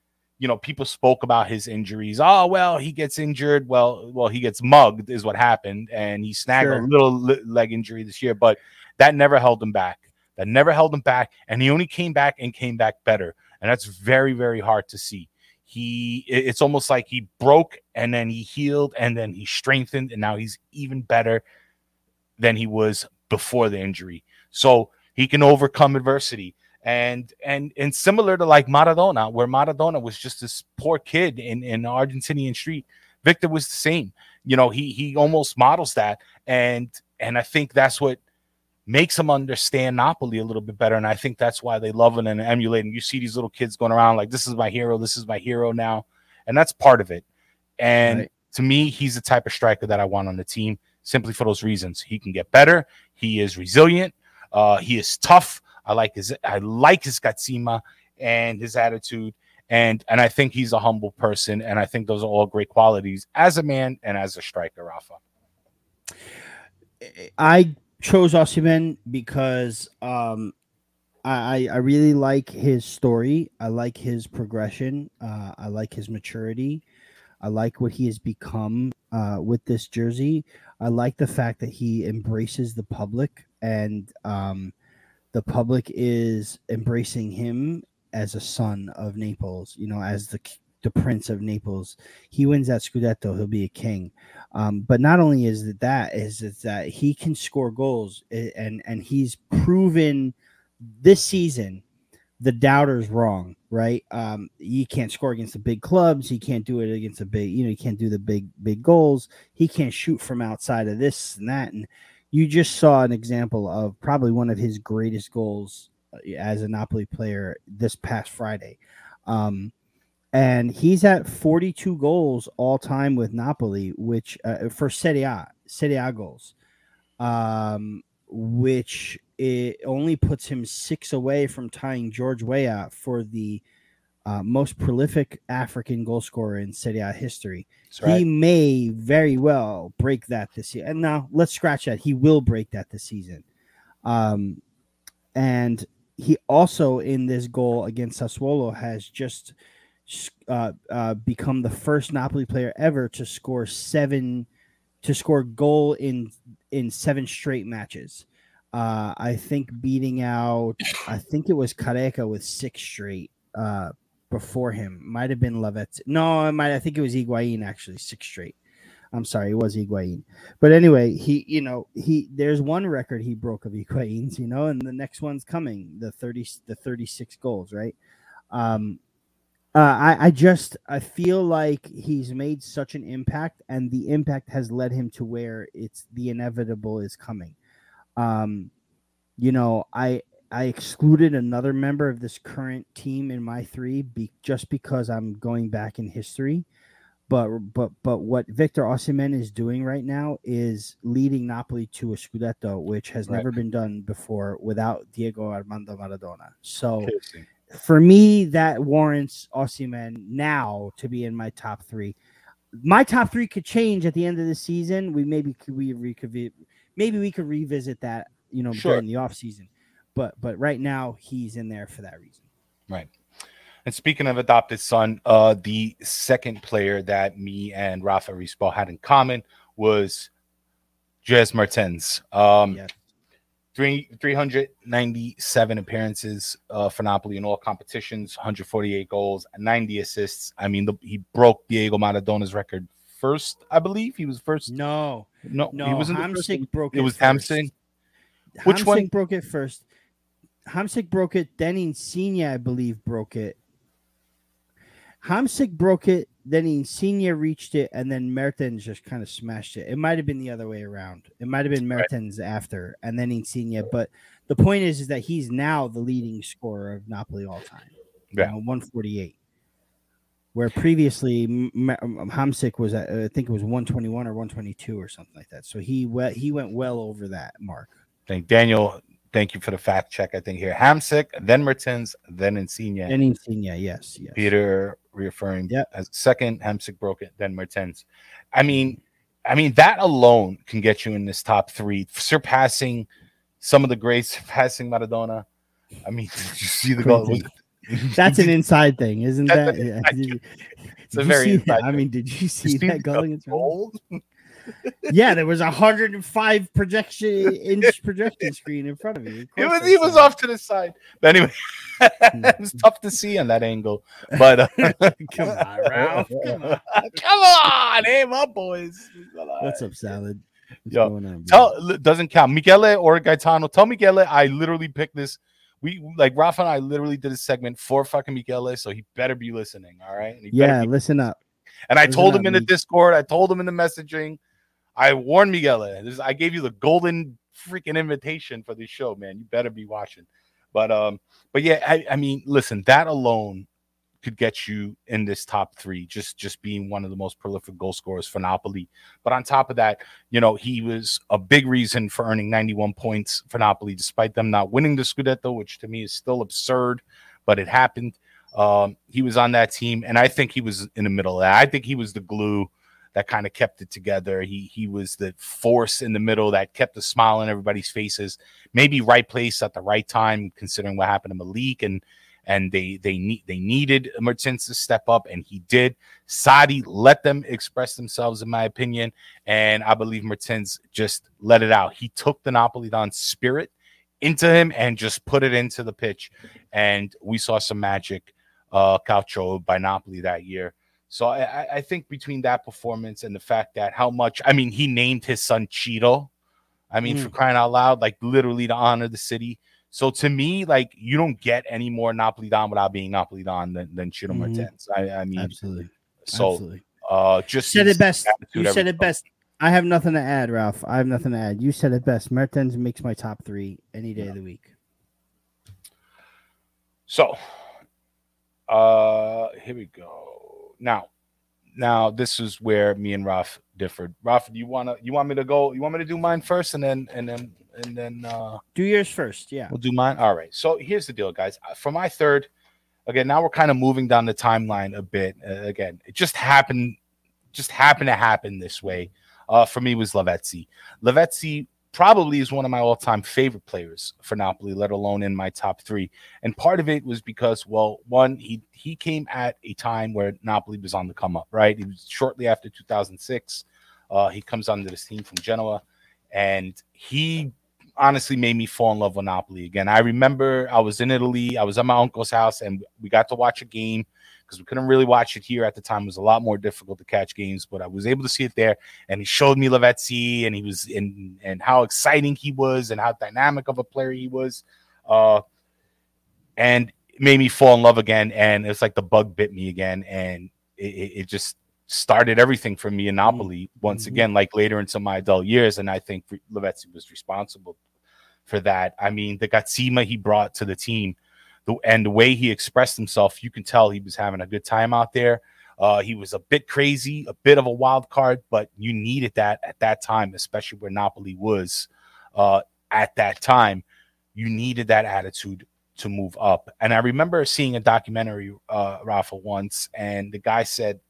you know people spoke about his injuries. Oh well he gets injured. Well well he gets mugged is what happened and he snagged sure. a little leg injury this year but that never held him back. That never held him back and he only came back and came back better and that's very very hard to see. He it's almost like he broke and then he healed and then he strengthened and now he's even better than he was before the injury. So he can overcome adversity and and and similar to like Maradona, where Maradona was just this poor kid in in Argentinian street. Victor was the same. You know, he he almost models that, and and I think that's what makes him understand Napoli a little bit better. And I think that's why they love him and emulate him. You see these little kids going around like, "This is my hero. This is my hero now," and that's part of it. And right. to me, he's the type of striker that I want on the team simply for those reasons. He can get better. He is resilient. Uh, he is tough. I like his I like his carisma and his attitude. And and I think he's a humble person. And I think those are all great qualities as a man and as a striker, Rafa. I chose Osimhen because um I, I really like his story. I like his progression. Uh, I like his maturity. I like what he has become uh, with this jersey. I like the fact that he embraces the public and um, the public is embracing him as a son of Naples, you know, as the the prince of Naples. He wins that Scudetto, he'll be a king. Um, but not only is it that is it that he can score goals and and he's proven this season the doubters wrong, right? Um, he can't score against the big clubs. He can't do it against the big, you know, he can't do the big, big goals. He can't shoot from outside of this and that. And you just saw an example of probably one of his greatest goals uh, as a Napoli player this past Friday. Um, and he's at 42 goals all time with Napoli, which uh, for Serie A, Serie A goals, um, which it only puts him six away from tying George Weah for the uh, most prolific African goal scorer in Serie A history. Right. He may very well break that this year. And now let's scratch that. He will break that this season. Um, and he also in this goal against Sassuolo has just uh, uh, become the first Napoli player ever to score seven to score goal in in seven straight matches. Uh, I think beating out I think it was Careca with six straight uh, before him. Might have been Lavezzi. No, it might. I think it was Higuain actually, six straight. I'm sorry, it was Higuain. But anyway, he, you know, he there's one record he broke of Higuain's, you know, and the next one's coming, the 30 the 36 goals, right? Um uh, I, I just I feel like he's made such an impact, and the impact has led him to where it's the inevitable is coming. Um, you know, I I excluded another member of this current team in my three be, just because I'm going back in history. But but but what Victor Osimhen is doing right now is leading Napoli to a Scudetto, which has right. never been done before without Diego Armando Maradona. So for me, that warrants Osimhen now to be in my top three. My top three could change at the end of the season. We maybe could we maybe we could revisit that, you know, sure. during the off season but but right now he's in there for that reason. Right. And speaking of adopted son, uh, the second player that me and Rafa Rispo had in common was Dries Mertens. Um, yes. Three, 397 appearances uh, for Napoli in all competitions, 148 goals, 90 assists. I mean, the, he broke Diego Maradona's record first, I believe. He was first. No, no, no. He was in the first. broke it. It was Hamsik. Which one broke it first? Hamsik broke it, then Insigne, I believe, broke it. Hamsik broke it, then Insigne reached it, and then Mertens just kind of smashed it. It might have been the other way around. It might have been Mertens right. after, and then Insigne. But the point is, is that he's now the leading scorer of Napoli all time. Yeah, you know, 148. Where previously Hamsik was at, I think it was 121 or 122 or something like that. So he went, he went well over that mark. Thank Daniel Thank you for the fact check. I think here Hamsik, then Mertens, then Insigne. Then Insigne, yes, yes. Peter reaffirmed yep. as second. Hamsik broke it, then Mertens. I mean, I mean that alone can get you in this top three, surpassing some of the greats, <laughs> surpassing Maradona. I mean, <laughs> did you see the goal? That's an inside thing, isn't that? Yeah. <laughs> Did It's a very see? I mean, did you see You see that goal against goal? Yeah, there was a hundred and five projection inch projection screen in front of you. Of course was he was off to the side. But anyway, <laughs> it was tough to see on that angle. But uh. <laughs> Come <laughs> on, Ralph. Come on. Come on, aim up, boys. What's up, Salad? What's Yo, going on? Tell doesn't count. Michele or Gaetano. Tell Michele I literally picked this. We like Rafa and I literally did a segment for fucking Michele, so he better be listening. All right. He yeah, listen up. and I listen told up, him in the Discord. I told him in the messaging. I warned Miguel. This, I gave you the golden freaking invitation for this show, man. You better be watching. But um, but yeah, I, I mean, listen, that alone could get you in this top three, just just being one of the most prolific goal scorers for Napoli. But on top of that, you know, he was a big reason for earning 91 points for Napoli, despite them not winning the Scudetto, which to me is still absurd, but it happened. Um, he was on that team, and I think he was in the middle. I think he was the glue that kind of kept it together. He he was the force in the middle that kept a smile on everybody's faces. Maybe right place at the right time, considering what happened to Milik and and they they need they needed Mertens to step up, and he did. Sarri let them express themselves, in my opinion, and I believe Mertens just let it out. He took the Napolitan spirit into him and just put it into the pitch, and we saw some magic uh calcio by Napoli that year. So I, I- think between that performance and the fact that how much I mean he named his son Ciro. I mean, for crying out loud, like literally to honor the city. So to me, like you don't get any more Napoli Don without being Napoli Don than, than Ciro Mhm. Mertens. I, I mean, Absolutely. so Absolutely. uh just said it best. You said it everything. best. I have nothing to add, Ralph. I have nothing to add. You said it best. Mertens makes my top three any day of the week. So, uh, here we go. Now, now this is where me and Raf differed. Raf, do you wanna you want me to go? You want me to do mine first, and then and then and then uh, Do yours first. Yeah. we'll do mine. All right. So here's the deal, guys. Uh, For my third, again, now we're kind of moving down the timeline a bit. Uh, again, it just happened, just happened to happen this way. Uh, for me, was Lavezzi. Lavezzi probably is one of my all-time favorite players for Napoli, let alone in my top three. And part of it was because, well, one, he he came at a time where Napoli was on the come up, right? It was shortly after 2006. Uh, he comes onto this team from Genoa, and he honestly made me fall in love with Napoli again. I remember I was in Italy, I was at my uncle's house, and we got to watch a game because we couldn't really watch it here at the time. It was a lot more difficult to catch games, but I was able to see it there. And he showed me Lavezzi, and he was in and how exciting he was, and how dynamic of a player he was. Uh, and made me fall in love again. And it's like the bug bit me again, and it, it, just started everything for me in Napoli once Mhm. again, like later into my adult years. And I think Lavezzi was responsible for that. I mean, the Gatsima he brought to the team, the, and the way he expressed himself, you can tell he was having a good time out there. Uh, he was a bit crazy, a bit of a wild card, but you needed that at that time, especially where Napoli was uh, at that time. You needed that attitude to move up. And I remember seeing a documentary, uh, Rafa, once, and the guy said,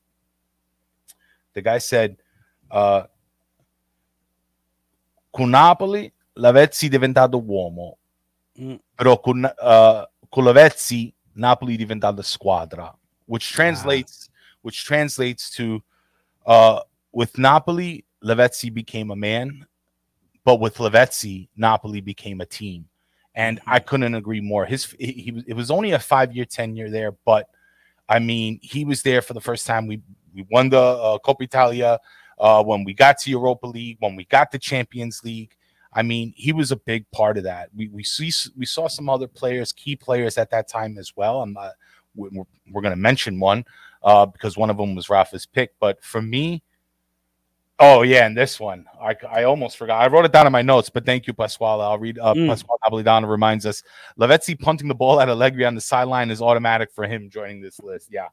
the guy said, uh, con Napoli Lavezzi è diventato uomo, Mm. però con, uh, con Napoli è diventato squadra, which translates, which translates to, uh, with Napoli Lavezzi became a man, but with Lavezzi Napoli became a team, and I couldn't agree more. His he, he it was only a five year tenure there, but I mean he was there for the first time. We we won the uh, Coppa Italia uh, when we got to Europa League, when we got the Champions League. I mean, he was a big part of that. We we see we saw some other players, key players at that time as well. I'm not, we're, we're going to mention one uh, because one of them was Rafa's pick. But for me, oh yeah, and this one I, I almost forgot. I wrote it down in my notes, but thank you, Pasquale. I'll read. Uh, Mm. Pasquale Napolitano reminds us Lavezzi punting the ball at Allegri on the sideline is automatic for him joining this list. Yeah,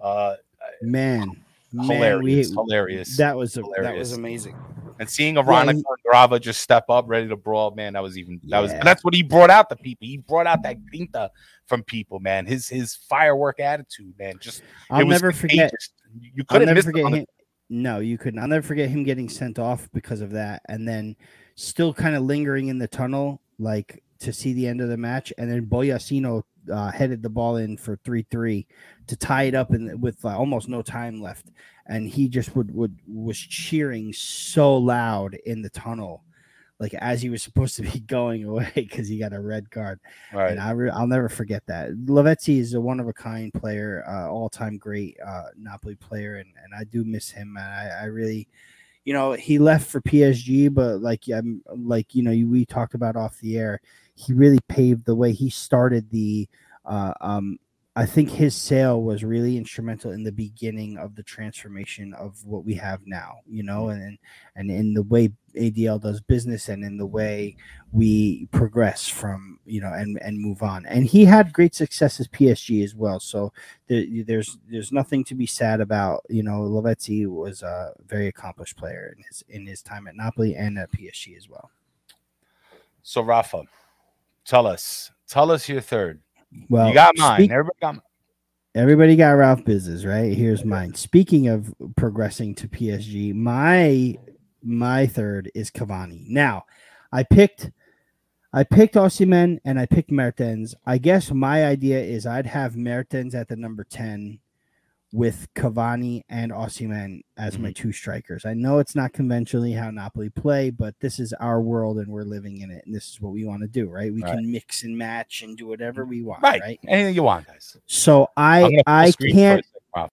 uh, Man. Man, hilarious, we, hilarious. that was a, that was amazing. And seeing Aronica he- Grava just step up, ready to brawl, man, that was even that was Yeah. that's what he brought out the people. He brought out that grinta from people, man. His his firework attitude, man. Just I'll was never forget. You couldn't never miss forget it on the- him. No, you couldn't. I'll never forget him getting sent off because of that, and then still kind of lingering in the tunnel, like to see the end of the match, and then Bogliacino uh, headed the ball in for three three to tie it up in with uh, almost no time left, and he just would would was cheering so loud in the tunnel, like as he was supposed to be <laughs> going away because he got a red card. Right. And I re- I'll never forget that. Lavezzi is a one of a kind player, uh, all time great uh, Napoli player, and, and I do miss him. And I, I really, you know, he left for PSG, but like I'm like you know we talked about off the air, he really paved the way. He started the. Uh, um, I think his sale was really instrumental in the beginning of the transformation of what we have now, you know, and and in the way ADL does business and in the way we progress from, you know, and and move on. And he had great success as PSG as well. So there, there's there's nothing to be sad about. You know, Lavezzi was a very accomplished player in his in his time at Napoli and at PSG as well. So Rafa, tell us, tell us your third. Well, you got mine. speak- Everybody got mine. Everybody got Ralph business, right? Here's mine. Speaking of progressing to PSG, my my third is Cavani. Now, I picked I picked Osimhen and I picked Mertens. I guess my idea is I'd have Mertens at the number 10 with Cavani and Osimhen as my two strikers. I know it's not conventionally how Napoli play, but this is our world and we're living in it and this is what we want to do, right? We Right. can mix and match and do whatever we want, Right. right? Anything you want, guys. So I I full screen for a can't Rafa.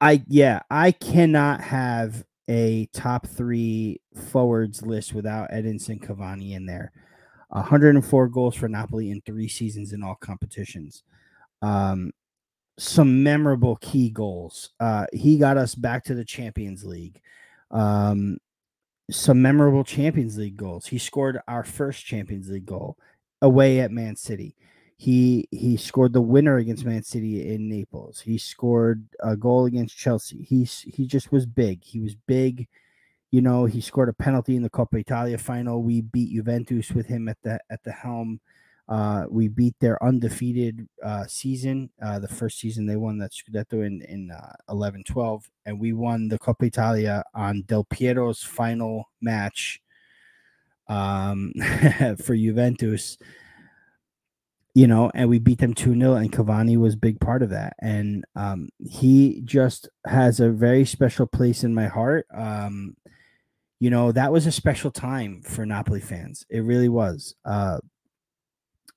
I yeah, I cannot have a top three forwards list without Edinson Cavani in there. 104 goals for Napoli in three seasons in all competitions. Um, some memorable key goals. Uh, he got us back to the Champions League. Um, some memorable Champions League goals. He scored our first Champions League goal away at Man City. He he scored the winner against Man City in Naples. He scored a goal against Chelsea. He's he just was big. He was big. You know, he scored a penalty in the Coppa Italia final. We beat Juventus with him at the at the helm. Uh, we beat their undefeated uh, season, uh, the first season they won that Scudetto in in uh, 11 12, and we won the Coppa Italia on Del Piero's final match um, <laughs> for Juventus. You know, and we beat them 2 0, and Cavani was a big part of that. And um, he just has a very special place in my heart. Um, you know, that was a special time for Napoli fans. It really was.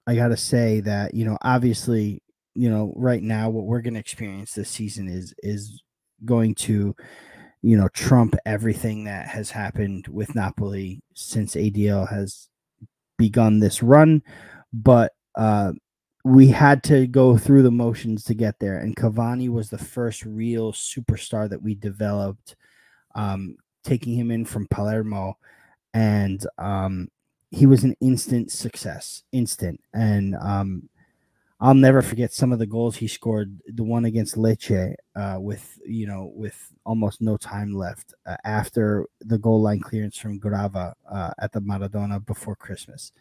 I got to say that, you know, obviously, you know, right now what we're to experience this season is is going to, you know, trump everything that has happened with Napoli since ADL has begun this run, but uh we had to go through the motions to get there and Cavani was the first real superstar that we developed um taking him in from Palermo. And um he was an instant success, instant. And um, I'll never forget some of the goals he scored. The one against Lecce, uh, with you know, with almost no time left uh, after the goal line clearance from Grava uh, at the Maradona before Christmas.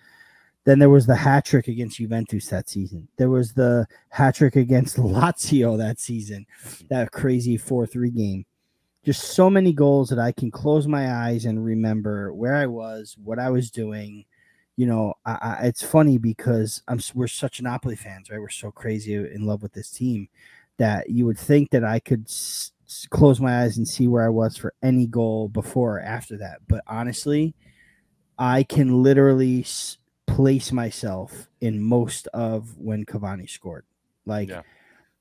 Then there was the hat trick against Juventus that season. There was the hat trick against <laughs> Lazio that season, that crazy 4 3 game just so many goals that I can close my eyes and remember where I was, what I was doing. You know, I, I, it's funny because I'm we're such Napoli fans, right? We're so crazy in love with this team that you would think that I could s- s- close my eyes and see where I was for any goal before or after that. But honestly, I can literally s- place myself in most of when Cavani scored. Like Yeah.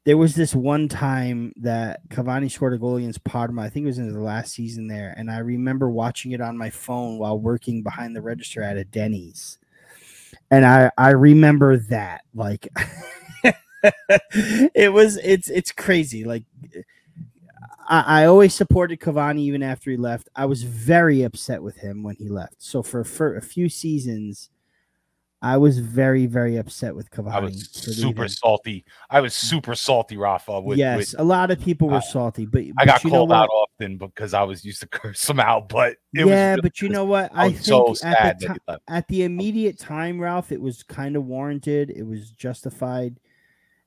There was this one time that Cavani scored a goal against Parma. I think it was in the last season there, and I remember watching it on my phone while working behind the register at a Denny's. And I I remember that like <laughs> it was it's it's crazy like I, I always supported Cavani even after he left. I was very upset with him when he left. So for, for a few seasons, I was very very upset with Cavani. I was super salty. I was super salty, Rafa. With, yes, with- a lot of people were uh, salty, but I but got you know called out often because I was used to <laughs> curse them out. But it yeah, was, but you know what? I I think so at the that ti- he left. at the immediate time, Ralph, it was kind of warranted. It was justified.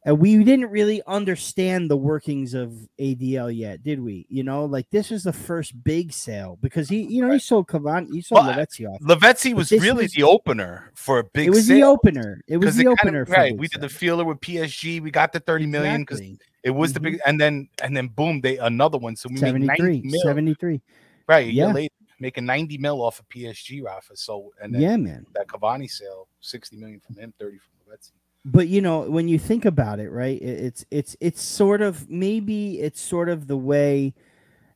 And we didn't really understand the workings of ADL yet, did we? You know, like this was the first big sale because he, you know, he sold Cavani, he sold Well, Lavezzi off. Lavezzi was really was- the opener for a big It was sale. the opener. It was the it opener. kinda- right. We did the feeler with PSG. We got the 30 million because Exactly. it was the Mhm. big, and then and then boom, they another one. So we made 90 73, mil. 73. Right, Yeah. later, making 90 mil off of PSG, Rafa. So and then Yeah, man. that Cavani sale, 60 million from him, 30 from Lavezzi. But you know when you think about it right it- it's it's it's sort of maybe it's sort of the way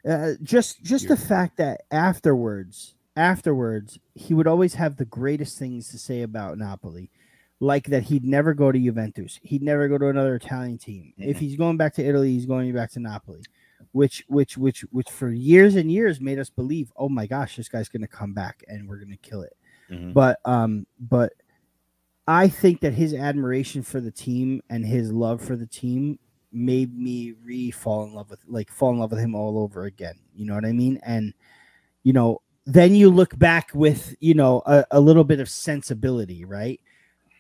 uh, just just the fact that afterwards afterwards he would always have the greatest things to say about napoli like that he'd never go to juventus he'd never go to another italian team. If Mhm. he's going back to italy he's going back to napoli which which which which for years and years made us believe oh my gosh this guy's going to come back and we're going to kill it. But um but i think that his admiration for the team and his love for the team made me re fall in love with like fall in love with him all over again you know what i mean and you know then you look back with you know a, a little bit of sensibility right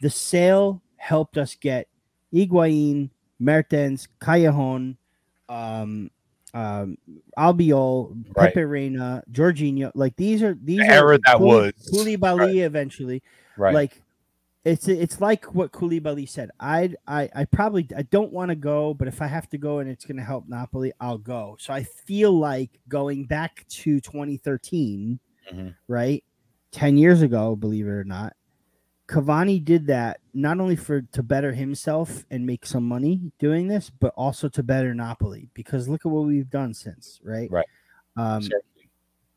the sale helped us get Higuain, Mertens, Callejon, um, um, Albiol, Right. Pepe Reina, Jorginho. Like these are these The are era that was. Koulibaly Right. eventually. Right. Like it's it's like what Koulibaly said. I I I probably I don't want to go, but if I have to go and it's going to help Napoli, I'll go. So I feel like going back to 2013, Mhm. right? 10 years ago, believe it or not. Cavani did that not only for to better himself and make some money doing this, but also to better Napoli because look at what we've done since, right? Right. Um, Certainly.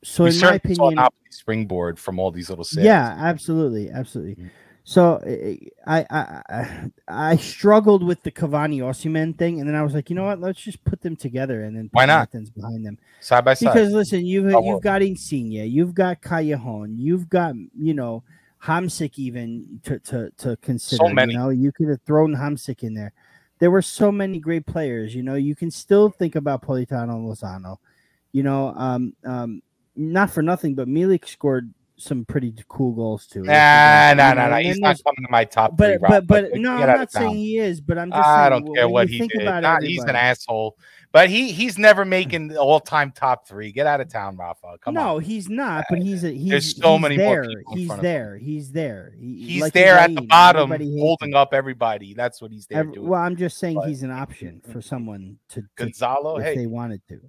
so we in my opinion, springboard from all these little sales. yeah, absolutely, absolutely. Mhm. So I, I I I struggled with the Cavani Osimhen thing, and then I was like, you know what? Let's just put them together, and then Why not? Behind them. side by side. Because listen, you've That you've got Insigne, you've got Callejon, you've got you know Hamsik even to to to consider. many. You know, you could have thrown Hamsik in there. There were so many great players. You know, you can still think about Politano Lozano. You know, um, um, not for nothing, but Milik scored some pretty cool goals too. Nah, nah, nah, nah. He's not coming to my top But three. but but Like, no, I'm not saying he is. But I'm just I saying, don't care what he think did. he's an asshole. But he he's never making the all-time top three. Get out of town, Rafa. Come no, on. he's not. But he's a, he's There's so he's many more there. He's front of him. there. He's there. He- He's like there at the bottom, holding him. up everybody. That's what he's there Every- doing. well, I'm just saying But- he's an option for someone to, to Gonzalo, if hey, they wanted to.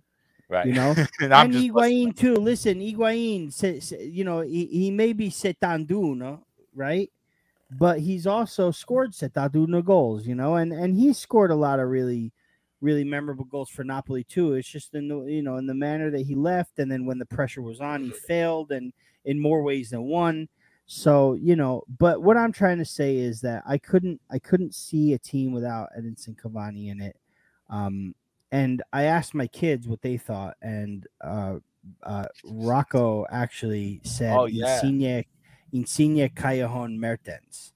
Right. You know, <laughs> and I'm and just listening. Higuain too. Listen, Higuain, you know, he, he may be setanduno, right? But he's also scored setanduno goals, you know, and and he scored a lot of really, really memorable goals for Napoli too. It's just in the you know in the manner that he left, and then when the pressure was on, he failed, and in more ways than one. So you know, but what I'm trying to say is that I couldn't I couldn't see a team without Edinson Cavani in it. Um, and I asked my kids what they thought, and uh, uh, Rocco actually said Oh, yeah. Insigne, Insigne Callejon Mertens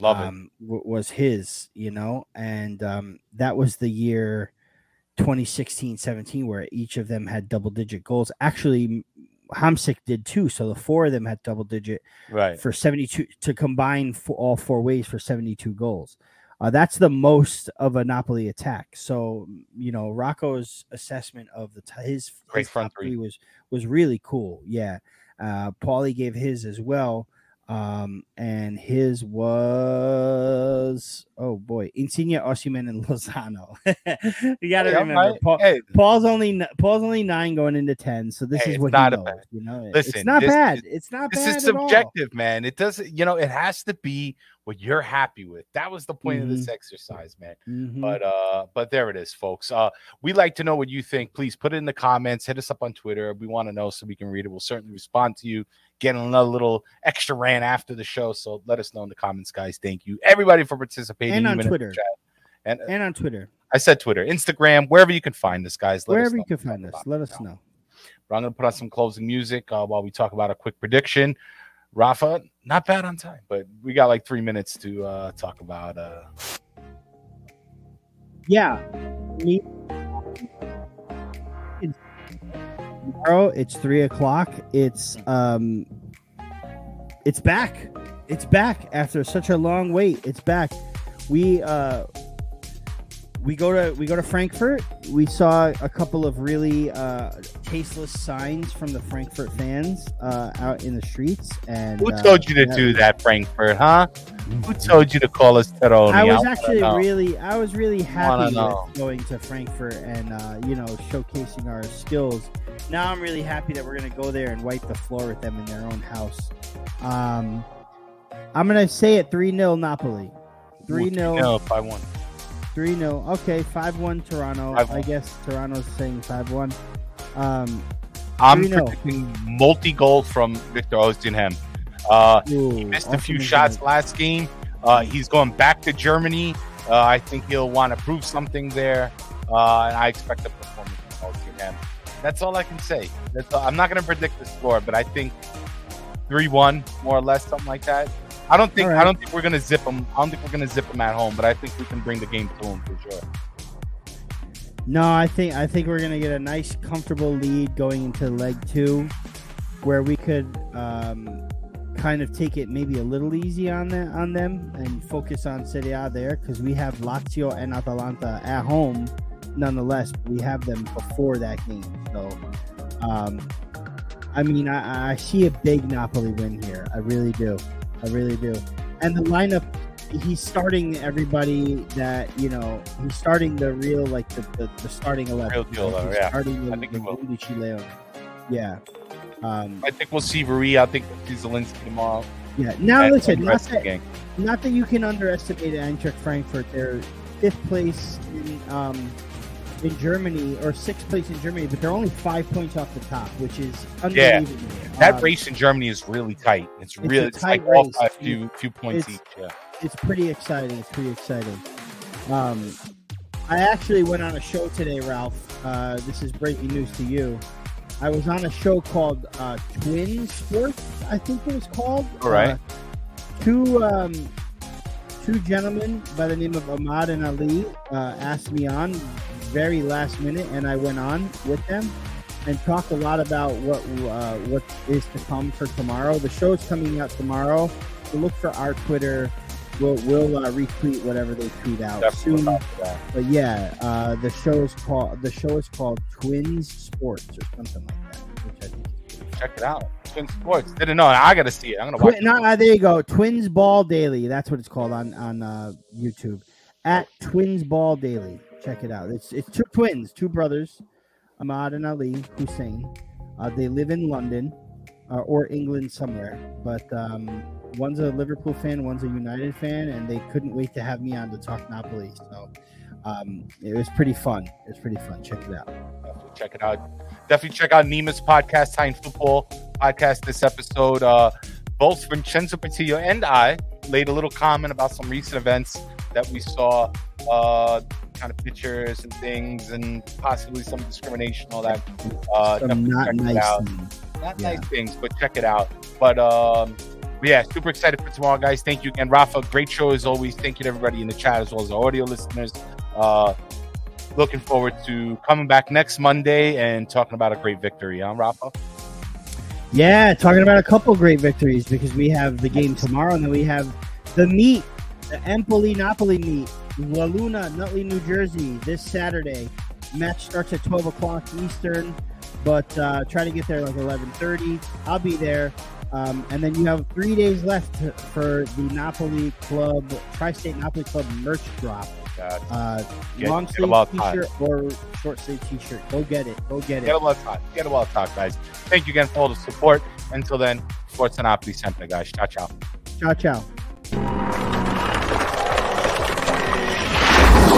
Love it. um, w- was his, you know, and um, that was the year 2016 17 where each of them had double digit goals. Actually, Hamsik did too. So the four of them had double digit Right. for 72 to combine for all four ways for 72 goals. Uh, that's the most of a Napoli attack. So you know Rocco's assessment of the t- his, Great his front three. was was really cool. Yeah, uh, Paulie gave his as well, um, and his was oh boy, Insigne, Osimhen, and <laughs> Lozano. you got to I'm remember, right. Paul, Hey, Paul's only Paul's only nine going into ten, so this Hey, is what not he knows. bad- You know, Listen, it's not this bad. it's not this bad is at all. subjective, man. It doesn't, you know, it has to be what you're happy with. That was the point of this exercise, man. Mhm. But uh, but there it is, folks. Uh, we like to know what you think. Please put it in the comments. Hit us up on Twitter. We want to know so we can read it. We'll certainly respond to you. Getting another little extra rant after the show. So let us know in the comments, guys. Thank you, everybody, for participating. And on even in the Twitter. chat. And uh, and on Twitter, I said Twitter, Instagram, wherever you can find us, guys. Let us wherever know you can find us, let us know. But I'm going to put on some closing music uh, while we talk about a quick prediction. Rafa, not bad on time, but we got like three minutes to uh, talk about. Uh, Yeah, me. Bro, it's three o'clock. It's um, it's back. It's back after such a long wait. It's back. We uh, we go to we go to Frankfurt. We saw a couple of really uh, tasteless signs from the Frankfurt fans uh, out in the streets. And Who uh, told you to that- do that, Frankfurt? Huh? Who told you to call us Teroni? I was actually know. really, I was really happy with going to Frankfurt and uh, you know showcasing our skills. Now I'm really happy that we're gonna go there and wipe the floor with them in their own house. Um, I'm gonna say it three 0 Napoli. Three 0 No, five one. Three 0 Okay, five one Toronto. 5-1. I guess Toronto's saying five one. Um, I'm predicting multi-goal from Victor Osimhen. Uh, ooh, he missed a few shots last game. Uh, he's going back to Germany. Uh, I think he'll want to prove something there, uh, and I expect a performance from Osimhen. That's all I can say. That's all. I'm not going to predict the score, but I think three-one, more or less, something like that. I don't think right. I don't think we're going to zip them. I don't think we're to zip them at home, but I think we can bring the game to them for sure. No, I think I think we're gonna get a nice, comfortable lead going into leg two, where we could um, kind of take it maybe a little easy on them on them and focus on Serie A there because we have Lazio and Atalanta at home. Nonetheless, we have them before that game. So, um, I mean, I, I see a big Napoli win here. I really do. I really do. And the lineup he's starting everybody that you know he's starting the real like the, the, the starting 11 Real deal, though, yeah. starting the, I think the he will. Undici yeah um I think we'll see Rui. I think we'll see Zielinski tomorrow. yeah now And- listen not that, not that you can underestimate Eintracht Frankfurt they're fifth place in um in Germany or sixth place in Germany but they're only five points off the top which is unbelievable. Yeah. That Um, race in Germany is really tight. It's It's really it's, like tight off race. a few few points It's- each. Yeah. it's pretty exciting. It's pretty exciting. Um, I actually went on a show today, Ralph. Uh, this is breaking news to you. I was on a show called uh, Twin Sports, I think it was called. All right. Uh, two um, two gentlemen by the name of Ahmad and Ali uh, asked me on very last minute, and I went on with them and talked a lot about what uh, what is to come for tomorrow. The show is coming out tomorrow. So look for our Twitter. We'll we'll uh, retweet whatever they tweet out Definitely soon. look out for that. But yeah, uh, the show is called the show is called Twins Sports or something like that. Which I think is Check it out. Twin Sports. Didn't know. I got to see it. I'm gonna watch. Twi- no, uh, there you go. Twins Ball Daily. That's what it's called on on uh, YouTube. At Twins Ball Daily. Check it out. It's it's two twins, two brothers, Ahmad and Ali Hussein. Uh, they live in London uh, or England somewhere, but um, one's a Liverpool fan, one's a United fan, and they couldn't wait to have me on to talk Napoli. So um, it was pretty fun. It was pretty fun. Check it out. Check it out. Definitely check out Nima's podcast, Time Football podcast. This episode, uh, both Vincenzo Patillo and I laid a little comment about some recent events that we saw, uh, kind of pictures and things, and possibly some discrimination, all that. Uh, Some not nice out. things. Not Yeah. nice things, but check it out. But um, yeah, super excited for tomorrow, guys. Thank you again, Rafa. Great show as always. Thank you to everybody in the chat as well as our audio listeners. Uh, looking forward to coming back next Monday and talking about a great victory, huh, Rafa? Yeah, talking about a couple great victories because we have the game tomorrow and then we have the meet, the Empoli Napoli meet, La Luna, Nutley, New Jersey, this Saturday. Match starts at 12 o'clock Eastern, but uh, try to get there like 11:30. I'll be there. Um, and then you have three days left for the Napoli Club, Tri-State Napoli Club merch drop. Uh, Uh, Get- long sleeve them all time. t-shirt or short sleeve t-shirt. Go get it. Go get it. get a well talk. Get a well talk, guys. Thank you again for all the support. Until then, Forza Napoli sempre, guys. Ciao, ciao. Ciao, ciao.